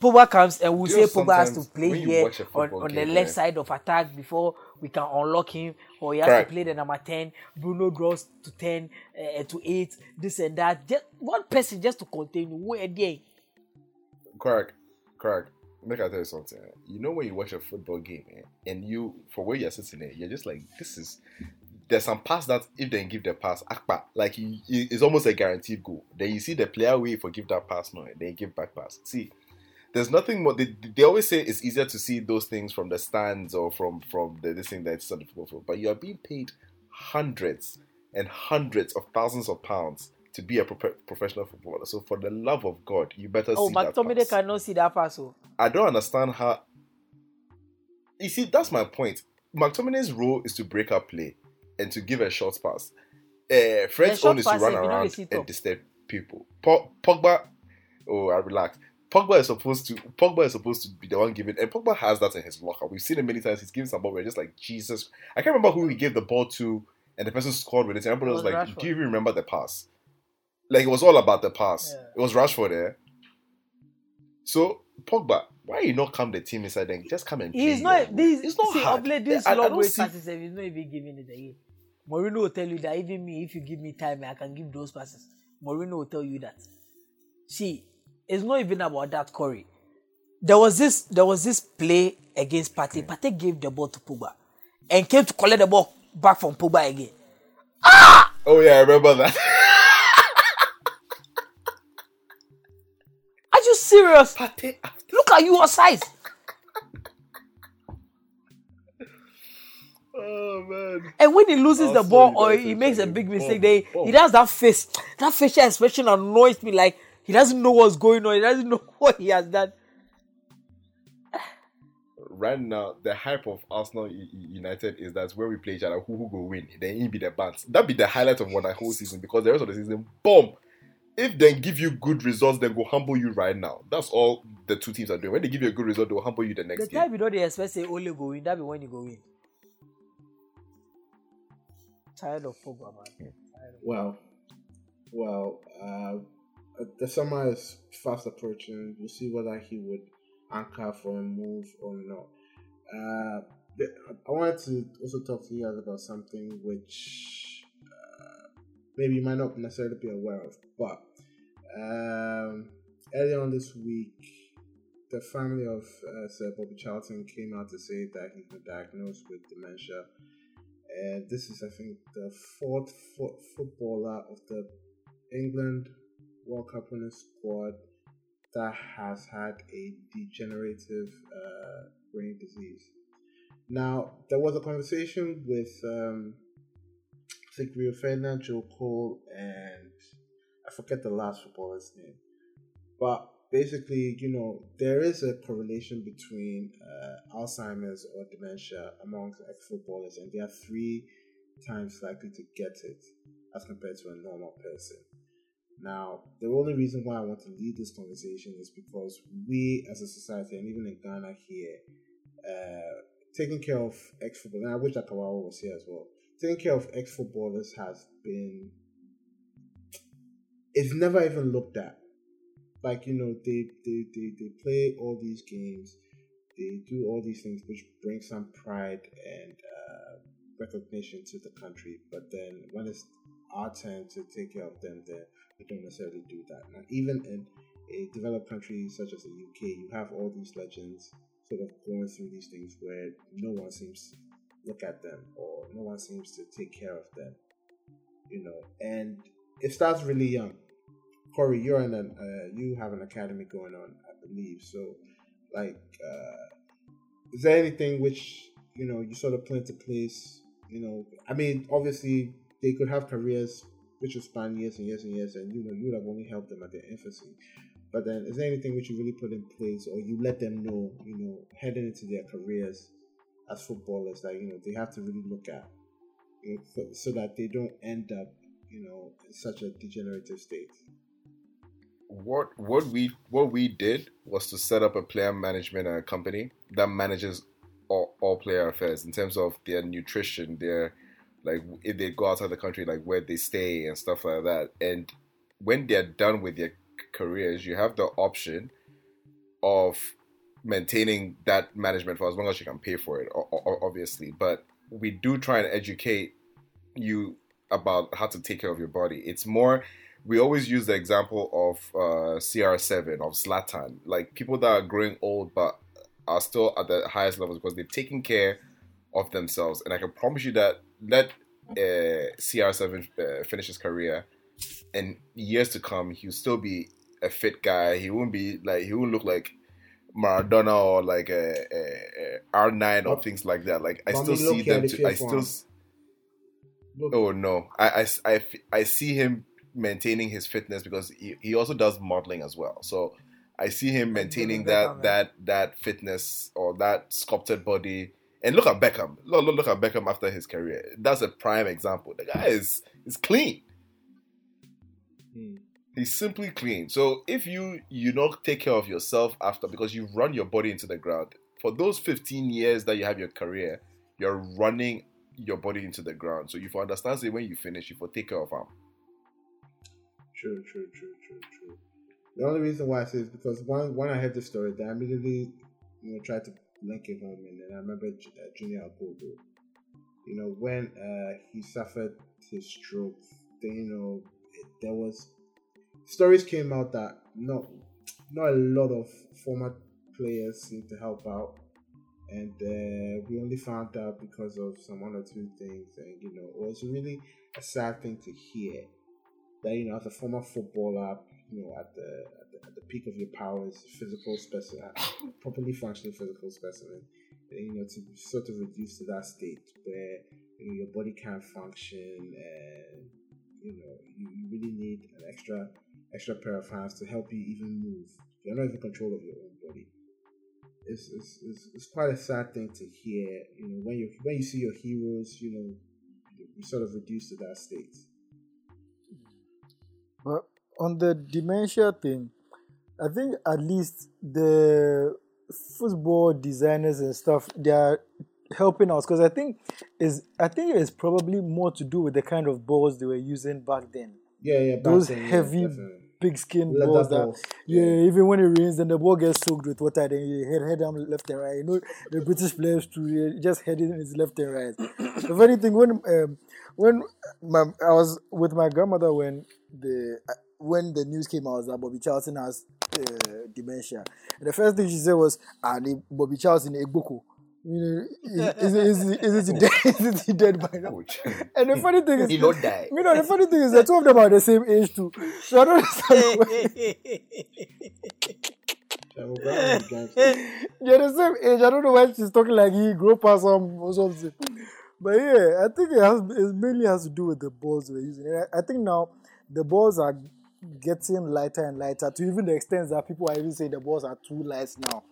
Pogba comes and we You say know, Pogba has to play here watch on, football on the left yeah. side of attack before we can unlock him, or he has Correct. to play the number 10. Bruno draws to 10, uh, to 8, this and that. Just one person just to contain. Where there? Correct, correct. Make I tell you something. eh. You know when you watch a football game eh, and you, for where you're sitting there, you're just like, this is. There's some pass that if they give the pass, akpa, like it's almost a guaranteed goal. Then you see the player wait for give that pass now, they give back pass. See, there's nothing more. They, they always say it's easier to see those things from the stands or from from the this thing that's on the football field, but you are being paid hundreds and hundreds of thousands of pounds to be a prof- professional footballer. So for the love of God, you better Oh, see that McTominay pass. cannot see that pass. Oh. I don't understand how. You see, that's my point. McTominay's role is to break up play and to give a short pass. Uh, Fred's own is to run know around and disturb people. Po- Pogba, oh, I relax. Pogba is supposed to. Pogba is supposed to be the one giving, and Pogba has that in his locker. We've seen it many times. He's given some ball. We're just like Jesus. I can't remember who he gave the ball to, and the person scored with it. And everybody was, was like, Rashford. "Do you remember the pass?" Like it was all about the pass. Yeah. It was Rashford there. So Pogba, why you not come the team inside and just come and play? He's your not. This, It's not see, hard. late, this I- I long don't see- passes, eh, he's not even giving it again. Mourinho will tell you that even me, if you give me time, I can give those passes. Mourinho will tell you that. See, it's not even about that, Corey. There was this. There was this play against Partey. Partey gave the ball to Pogba, and came to collect the ball back from Pogba again. Ah! Oh yeah, I remember that. Are you serious? Partey, Look at your size. oh man. And when he loses the ball you or he makes a big mistake, bomb, they, bomb. he does that face. That facial expression annoys me. Like he doesn't know what's going on. He doesn't know what he has done. Right now, the hype of Arsenal U- U- United is that when we play each other, who who go win? Then he be the band. That be the highlight of one whole season because the rest of the season, boom. If they give you good results, they go humble you right now. That's all the two teams are doing. When they give you a good result, they'll humble you the next The game. time you know they expect say only go win. That be when you go win. Tired of Pogba, man. Well, well, uh, the summer is fast approaching. We'll see whether he would anchor for a move or not. Uh, I wanted to also talk to you guys about something which uh, maybe you might not necessarily be aware of. But um, earlier on this week, the family of uh, Sir Bobby Charlton came out to say that he's been diagnosed with dementia. And this is, I think, the fourth fo- footballer of the England World Cup winning squad that has had a degenerative uh, brain disease. Now, there was a conversation with um, Rio Ferdinand, Joe Cole, and I forget the last footballer's name. But basically, you know, there is a correlation between uh, Alzheimer's or dementia amongst ex footballers, and they are three times likely to get it as compared to a normal person. Now, the only reason why I want to lead this conversation is because we as a society, and even in Ghana here, uh, taking care of ex footballers, and I wish Akawawa was here as well, taking care of ex footballers has been, it's never even looked at. Like, you know, they, they, they, they play all these games, they do all these things which bring some pride and uh, recognition to the country, but then when it's our turn to take care of them, then we don't necessarily do that. Now, even in a developed country such as the UK, you have all these legends sort of going through these things where no one seems to look at them or no one seems to take care of them, you know. And it starts really young. Corey, you're in an uh, you have an academy going on, I believe. So, like, uh, is there anything which you know you sort of put into place? You know, I mean, obviously they could have careers which will span years and years and years, and you know you would have only helped them at their infancy. But then, is there anything which you really put in place, or you let them know, you know, heading into their careers as footballers, that you know they have to really look at, you know, so that they don't end up, you know, in such a degenerative state. What what we what we did was to set up a player management uh, company that manages all, all player affairs in terms of their nutrition, their like if they go outside the country, like where they stay and stuff like that. And when they're done with their careers, you have the option of maintaining that management for as long as you can pay for it, obviously. But we do try and educate you about how to take care of your body. It's more, we always use the example of uh, CR7, of Zlatan, like people that are growing old but are still at the highest levels because they've taken care of themselves. And I can promise you that let uh, CR7 uh, finish his career, in years to come, he'll still be a fit guy. He won't be like he won't look like Maradona or like a, a, a R9 or things like that. Like I still see them. To, I still. Oh no, I, I, I, I see him maintaining his fitness because he, he also does modeling as well. So I see him maintaining that that that fitness or that sculpted body. And look at Beckham. Look, look, look at Beckham after his career. That's a prime example. The guy is is clean. Hmm. He's simply clean. So if you you not take care of yourself after because you run your body into the ground for those 15 years that you have your career, you're running your body into the ground. So you for understand say when you finish, you for take care of him. True, true, true, true, true. The only reason why I say is because when when I heard the story, I immediately you know tried to link it home, and I remember uh, Junior Agogo. You know when uh, he suffered his stroke, then you know it, there was stories came out that not not a lot of former players seem to help out, and uh, we only found out because of some one or two things, and you know it was really a sad thing to hear that you know as a former footballer, you know at the at the, peak of your powers, physical specimen, properly functioning physical specimen, you know to sort of reduce to that state where you know, your body can't function and you know you, really need an extra extra pair of hands to help you even move. You're not in control of your own body. It's, it's, it's, it's, quite a sad thing to hear. You know, when you when you see your heroes, you know, you sort of reduce to that state. But on the dementia thing, I think at least the football designers and stuff they are helping us because I think is I think it's probably more to do with the kind of balls they were using back then. Yeah, yeah, those then, heavy yeah, big skin Leather balls that balls. Yeah, yeah, even when it rains then the ball gets soaked with water then you head head down left and right. You know the British players too just heading is left and right. the funny thing when um, when my, I was with my grandmother when the when the news came out that Bobby Charlton has uh, dementia. And the first thing she said was, "Ah, the Bobby Charlton Egboko." You know, is, is, is, is, it dead? is it dead by now? And the funny thing is, He not die. you know, the funny thing is the two of them are the same age too. So I don't understand. why- Jamal Brown is gangster. They're the same age. I don't know why she's talking like he grew past some or something. But yeah, I think it has it mainly has to do with the balls we're using. And I, I think now the balls are getting lighter and lighter to even the extent that people are even saying the balls are too light now.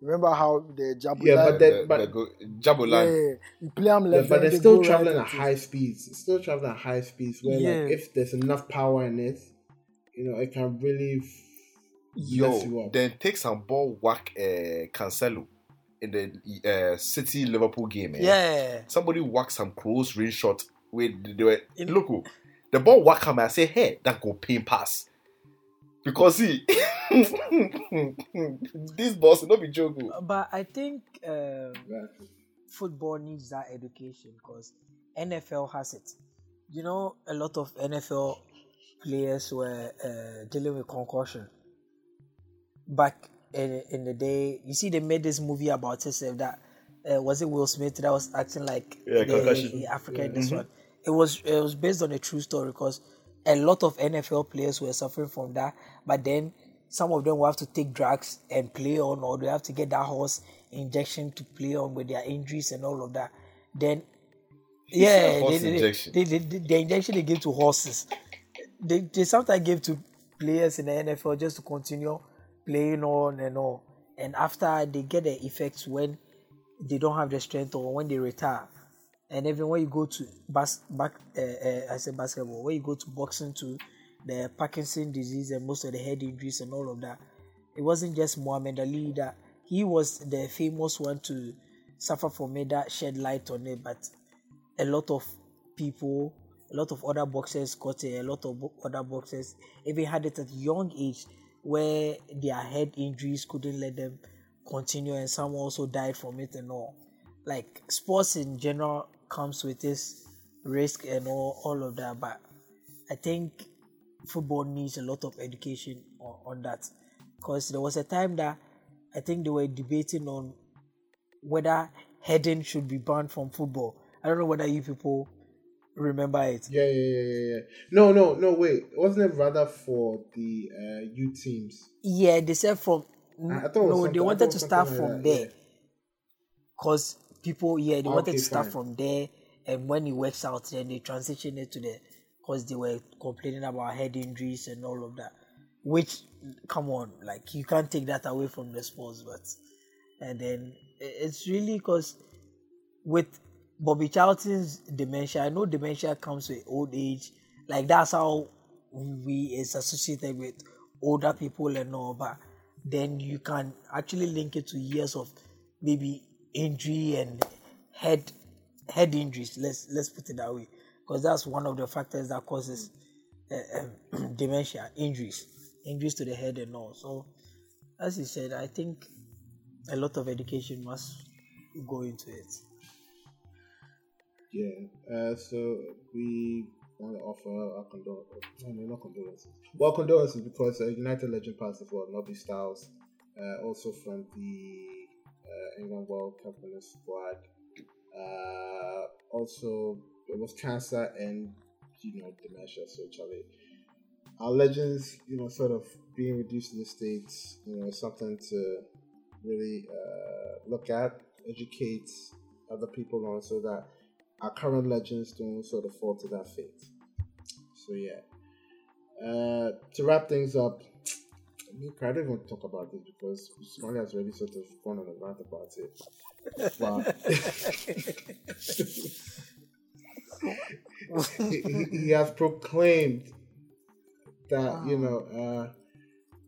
Remember how the Jabula, Yeah, but The- then- but- the go- Jabulan. yeah, you play them Yeah, but they're they still go right traveling at at high speeds. It's still traveling at high speeds where Yeah. like if there's enough power in it, you know, it can really f- mess you Yo, up. then take some ball whack uh, Cancelo in the uh, City Liverpool game. Eh? Yeah. Somebody whack some close range shot with they were In- look oh, the ball whack him. I say, hey, that go pin pass. Because see, this boss will not be joking. But I think um, Exactly. football needs that education because NFL has it. You know, a lot of NFL players were uh, dealing with concussion. Back in, in the day, you see, they made this movie about itself that uh, was it Will Smith that was acting like Yeah, the, the African in this one. It was it was based on a true story because a lot of NFL players were suffering from that, but then some of them will have to take drugs and play on, or they have to get that horse injection to play on with their injuries and all of that. Then, yeah, they- they- injection. they- the injection they give to horses, they, they sometimes give to players in the NFL just to continue playing on and on. And after they get the effects when they don't have the strength or when they retire. And even when you go to bas- back, uh, uh, I said basketball, when you go to boxing to the Parkinson disease and most of the head injuries and all of that, it wasn't just Muhammad Ali that he was the famous one to suffer from it that shed light on it, but a lot of people, a lot of other boxers got it, a lot of other boxers even had it at young age where their head injuries couldn't let them continue and some also died from it and all. Like sports in general comes with this risk and all, all of that, but I think football needs a lot of education on, on that because there was a time that I think they were debating on whether heading should be banned from football. I don't know whether you people remember it. Yeah, yeah, yeah, yeah, yeah. No, no, no. Wait, wasn't it rather for the uh, youth teams? Yeah, they said from I- I thought it was no, they wanted to start like from that, there yeah. People, yeah, they wanted Okay, to start fine. from there, and when it works out, then they transition it to the because they were complaining about head injuries and all of that. Which, come on, like you can't take that away from the sports, but and then it's really because with Bobby Charlton's dementia, I know dementia comes with old age. Like that's how we is associated with older people and all, but then you can actually link it to years of maybe injury and head head injuries. Let's let's put it that way, because that's one of the factors that causes uh, um, dementia, injuries, injuries to the head and all. So, as you said, I think a lot of education must go into it. Yeah. Uh, so we want to offer our condolences. No, no, not condolences. Well, condolences because uh, United legend passed as well. Nobby Stiles, uh, also from the uh, England World Cup winners squad. Uh, also, it was cancer and you know dementia. So Charlie, our legends, you know, sort of being reduced to the states, you know, something to really uh, look at, educate other people on, so that our current legends don't sort of fall to that fate. So yeah. Uh, to wrap things up, I mean, I don't even want to talk about this because Somalia has already sort of gone on a rant about it. But he, he- he has proclaimed that you know uh,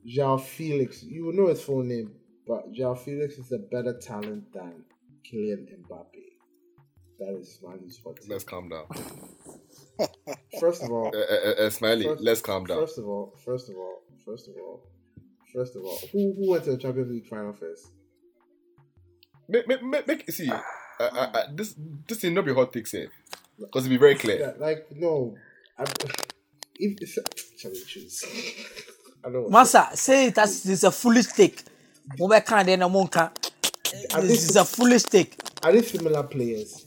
João Felix. You will know his full name, but João Felix is a better talent than Kylian Mbappe. That is Smiley's hot take. Let's calm down. First of all, Uh, uh, uh, Smiley, First- let's calm down. First of all, first of all, first of all, first of all, who who went to the Champions League final first? Make, make, make, make see, uh, uh, uh, this this thing not be hot take say, because to be very clear. Yeah, like no, I, if Charlie choose. I don't know. Masa, say it as it's a foolish take. Mobile can't then monka. This is a foolish take. Are they similar players?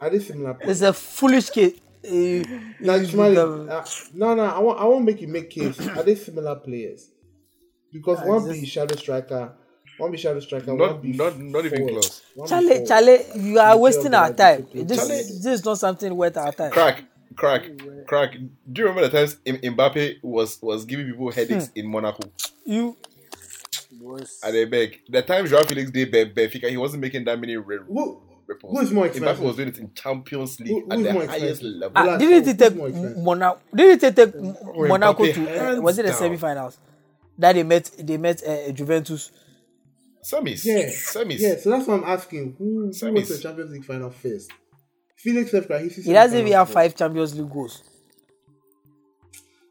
Are they similar players? It's a foolish case. Uh, Like, Smiley, uh, no, no, I want, I want to make you make case. Are they similar players? Because one be shadow striker, one be shadow striker, Not- one be not- not even close. One Charlie, forward. Charlie, you are wasting our time. Charlie. This, this is not something worth our time. Crack, crack, crack. Do you remember the times M- Mbappe was was giving people headaches Hmm. in Monaco? You At the beg. The time Joao Felix did Ben- Benfica, he wasn't making that many re- Who, who is more expensive? Mbappe expensive? was doing it in Champions League Who- at the highest level. ah, didn't it take who's? Monaco? Didn't it take Monaco to? Uh, was it the down. semi-finals that they met? They met uh, Juventus. Semis. Yeah, Semis. yeah. So that's what I'm asking. Who, who was Semis. the Champions League final first? Felix? He's He doesn't even have five Champions League goals.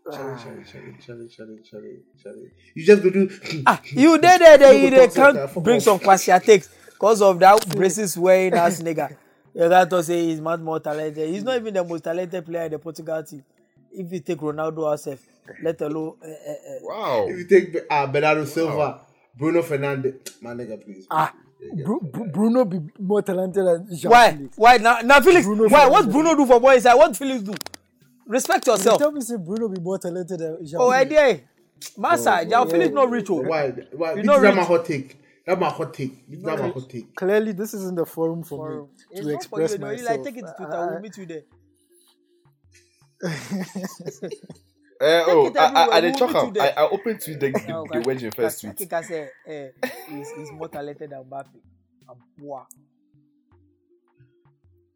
Charlie, Charlie, Charlie, Charlie, Charlie, Charlie, Charlie. You just go do. Ah, you there, there, there, You can't bring some Kwasia takes because of that braces wearing ass nigga. You got to say he's much more talented. He's not even the most talented player in the Portugal team. If you take Ronaldo herself, let alone uh, uh, uh, Wow. If you take uh, Bernardo Silva, Bruno Fernandes, my nigga, please. ah. Bru- Bru- Bruno be more talented than Jean Why? Felix. Why now? Now Felix, Bruno why? What Fernandes. Bruno do for boys? What Felix do? Respect You yourself. tell me say Bruno be more talented than Jean Oh, idea. Massa, Jean Felix not rich. oh. Why? Why? You This know is not my hot take. That's my hot take. This is not my hot take. Clearly, this isn't the forum for Forum. me It's to not for you, express no. You myself. Like, take it to Twitter. I- We'll meet you there. Uh, oh, it I, I, everywhere, I, did we'll check meet out. you there. I, I opened to the, the, the okay. wedge in first Like, tweet. like I say, eh, he's, he's more talented than Mbappe. Abua.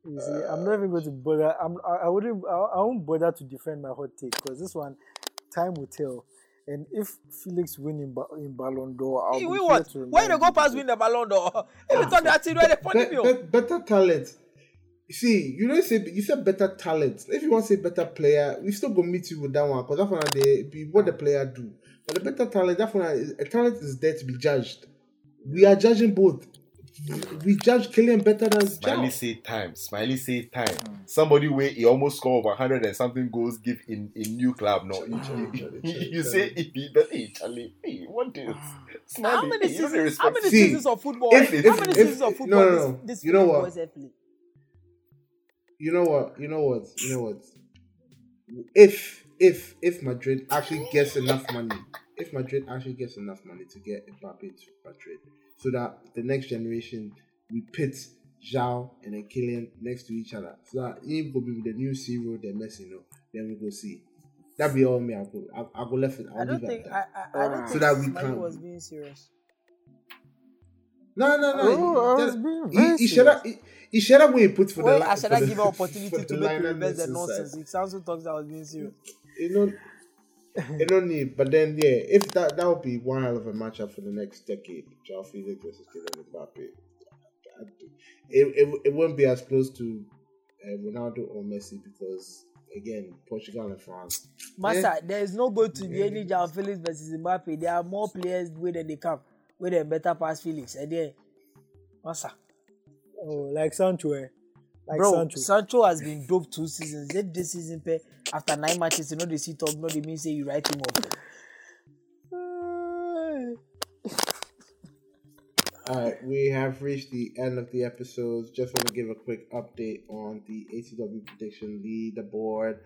You see, I'm not even going to bother. I'm, I, I wouldn't. I, I won't bother to defend my hot take because this one, time will tell. And if Felix win in, ba- in Ballon d'Or, I'll Hey, be we here what? to Why they remind go you past that- win the Ballon d'Or? If you talk that thing, where they funny Be- me? be- oh. better talent. See, you don't say you said better talent. If you want to say better player, we still gonna meet you with that one because that one they be what the player do. But the better talent, that one is, a talent is there to be judged. We are judging both. We judge Kylian better than Smiley João. say time. Smiley say time. Somebody where he almost score over hundred and something goals give in in new club. No, you, Charlie, you, Charlie, Charlie, you say if he better, hey, Charlie. Hey, what this? Ah. Smiley, How many hey, you don't seasons? How many seasons of football? if- how many if- seasons of football no, this, no. this You know Philippe what? Boys have played? You know what? You know what? You know what? If if if Madrid actually gets enough money, if Madrid actually gets enough money to get Mbappe to Madrid, so that the next generation we pit João and then Kylian next to each other, so that he will be the new zero, the Messi, you know, then we go see. That be all me. I go, I, I go left it. I'll I don't leave think it I, that. I, I don't So think that we Smiley can- was being serious. No, no, no. Oh, I he- was being he, very he should have. He, he should have when he put for Well, the. I should for have given an opportunity to make Lionel reverse the Messi nonsense. side. If Samsung talks, I was being serious. you know, you don't need. But then, yeah, if that that would be one hell of a matchup for the next decade, Joao Felix versus Kylian Mbappe. It, it, it wouldn't be as close to uh, Ronaldo or Messi because again, Portugal and France. Master, there is no going to be any Jean Felix versus Mbappe. There are more players where than they come, where they better pass Felix. And then, Master, Oh, like Sancho, eh? Like bro, Sancho. Sancho has been dope two seasons. Then this season, pay after nine matches, you know they see talk, no they mean say you write him off. All right, we have reached the end of the episodes. Just want to give a quick update on the ATW prediction leaderboard.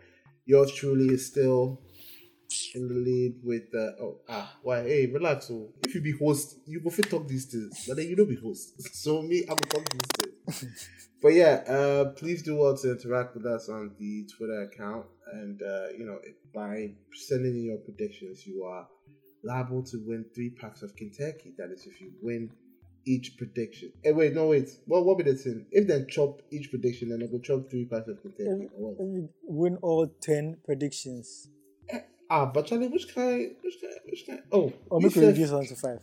Yours truly is still in the lead with the oh ah why hey relax oh if you be host you go fit talk these things but then you don't be host so me I'm gonna talk these things but yeah uh please do well to interact with us on the Twitter account and uh you know by sending in your predictions you are liable to win three packs of Kentucky that is if you win each prediction. Hey, wait, no, wait. What what be the thing? If then chop each prediction, then they go chop three packs of Kentucky. If, if you win all 10 predictions, Ah, but Charlie, which kind? Which kind? Which kind? Oh, or you make we said- reduce one to 5.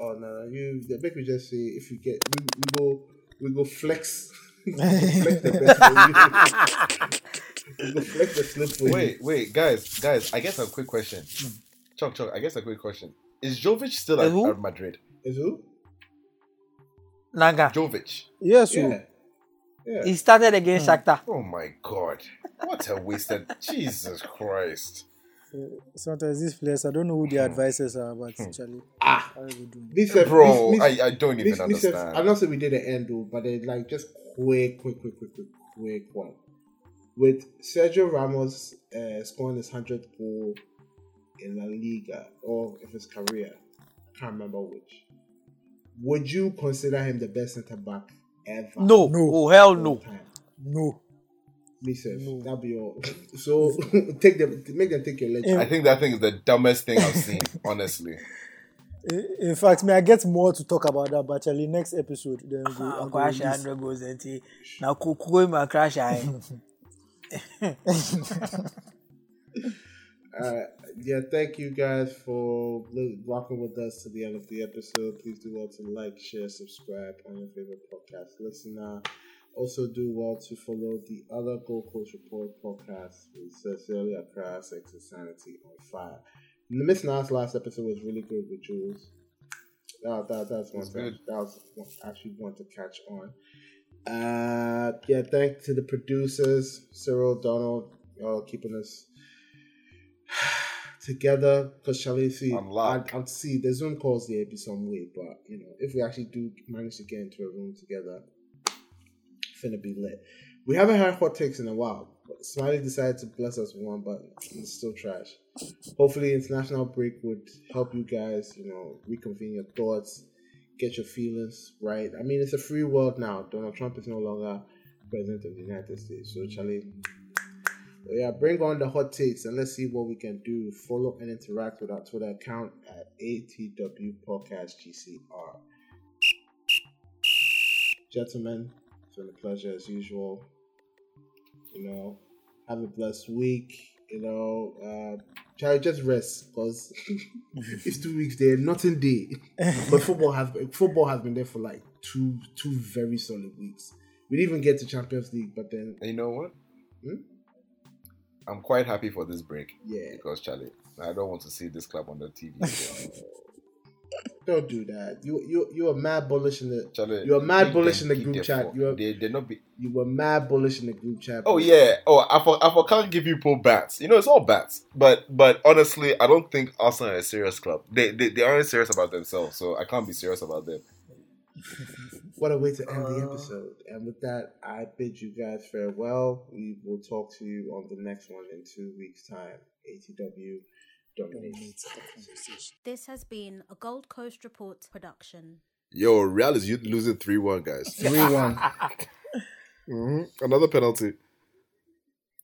Oh no, no, you. The make me just say if you get, we, we go, we go flex. we go flex the best for you. we go flex the slip for you. Wait, wait, guys, guys. I guess a quick question. Chuck, Chuck. I guess a quick question. Is Jovic still at, at Madrid? Is who? Naga. Jovic. Yes, Yeah. yeah. Yeah. He started against Shakhtar. Oh my god. What a wasted Jesus Christ. Sometimes these players, I don't know who their advisors are, but Charlie, Ah. how are we doing? This, uh, Bro, this- this- I, I don't even This, this is, understand. I'm not saying we did an end though, but it like just quick, quick, quick, quick, quick, quick one. With Sergio Ramos uh, scoring his hundredth goal in La Liga, or if it's career, I can't remember which. Would you consider him the best centre back ever? No. No. Oh hell no. time? No. Me says No. that'll be all. So take them, make them take your lecture. I think that thing is the dumbest thing I've seen, honestly. In in fact, may I get more to talk about that, but Charlie, next episode, then we Ah, I'll go Crash release. hundred goals and now Kuku ma crash I. Uh, yeah, thank you guys for li- rocking with us to the end of the episode. Please do well to like, share, subscribe on your favorite podcast listener. Also, do well to follow the other Gold Coast Report podcast with Cecilia Accra, Sex and Sanity on Fire. The Miss Nas last episode was really good with Jules. That, that, that's one thing. That was actually one to catch on. Uh, yeah, thanks to the producers, Cyril, Donald, y'all keeping us together because Charlie see On lock. I, I'd see the Zoom calls there be some way, but you know, if we actually do manage to get into a room together, finna be lit. We haven't had hot takes in a while. But Smiley decided to bless us with one, but it's still trash. Hopefully, international break would help you guys, you know, reconvene your thoughts, get your feelings right. I mean, it's a free world now. Donald Trump is no longer president of the United States. So, Charlie, yeah, bring on the hot takes and let's see what we can do. Follow and interact with our Twitter account at ATW Podcast GCR. Gentlemen, it's been a pleasure as usual. You know, have a blessed week. You know, uh, try just rest because it's two weeks there, nothing day. But football has football has been there for like two two very solid weeks. We didn't even get to Champions League, but then And you know what? Hmm? I'm quite happy for this break yeah, because Charlie, I don't want to see this club on the TV. again. don't do that. You you you are mad bullish in the Charlie, You're mad bullish in the group their chat. fuck- You're- they they not be. you were mad bullish in the group chat. Oh yeah. Oh, I for, I for can't give you pro bats. You know, it's all bats. But but honestly, I don't think Arsenal are a serious club. They, they they aren't serious about themselves, so I can't be serious about them. What a way to end the uh. episode. And with that, I bid you guys farewell. We will talk to you on the next one in two weeks' time. ATW dominates. This has been a Gold Coast Report production. Yo, Real is losing three one, guys. 3 1. hmm Another penalty.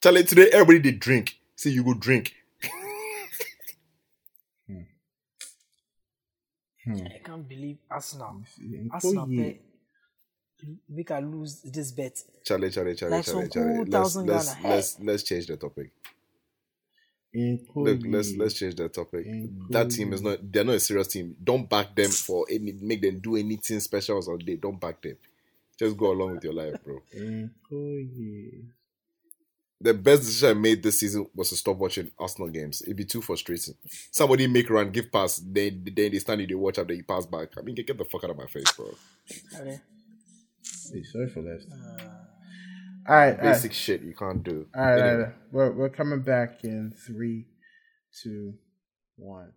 Charlie, today everybody did drink. See, you go drink. I can't believe Arsenal. Arsenal bet. Make I lose this bet. Charlie, Charlie, Charlie, Like Charlie, Charlie. Let's let's let's let's change the topic. Look, let's let's change the topic. That team is not. They're not a serious team. Don't back them for any. Make them do anything special or day. Don't back them. Just go along with your life, bro. The best decision I made this season was to stop watching Arsenal games. It'd be too frustrating. Somebody make run, give pass, then then they stand you, they watch up, then you pass back. I mean, get, get the fuck out of my face, bro. Okay. Hey, sorry for that. Ah. All right, all right. Basic shit you can't do. All right, all right. We're, we're coming back in three, two, one.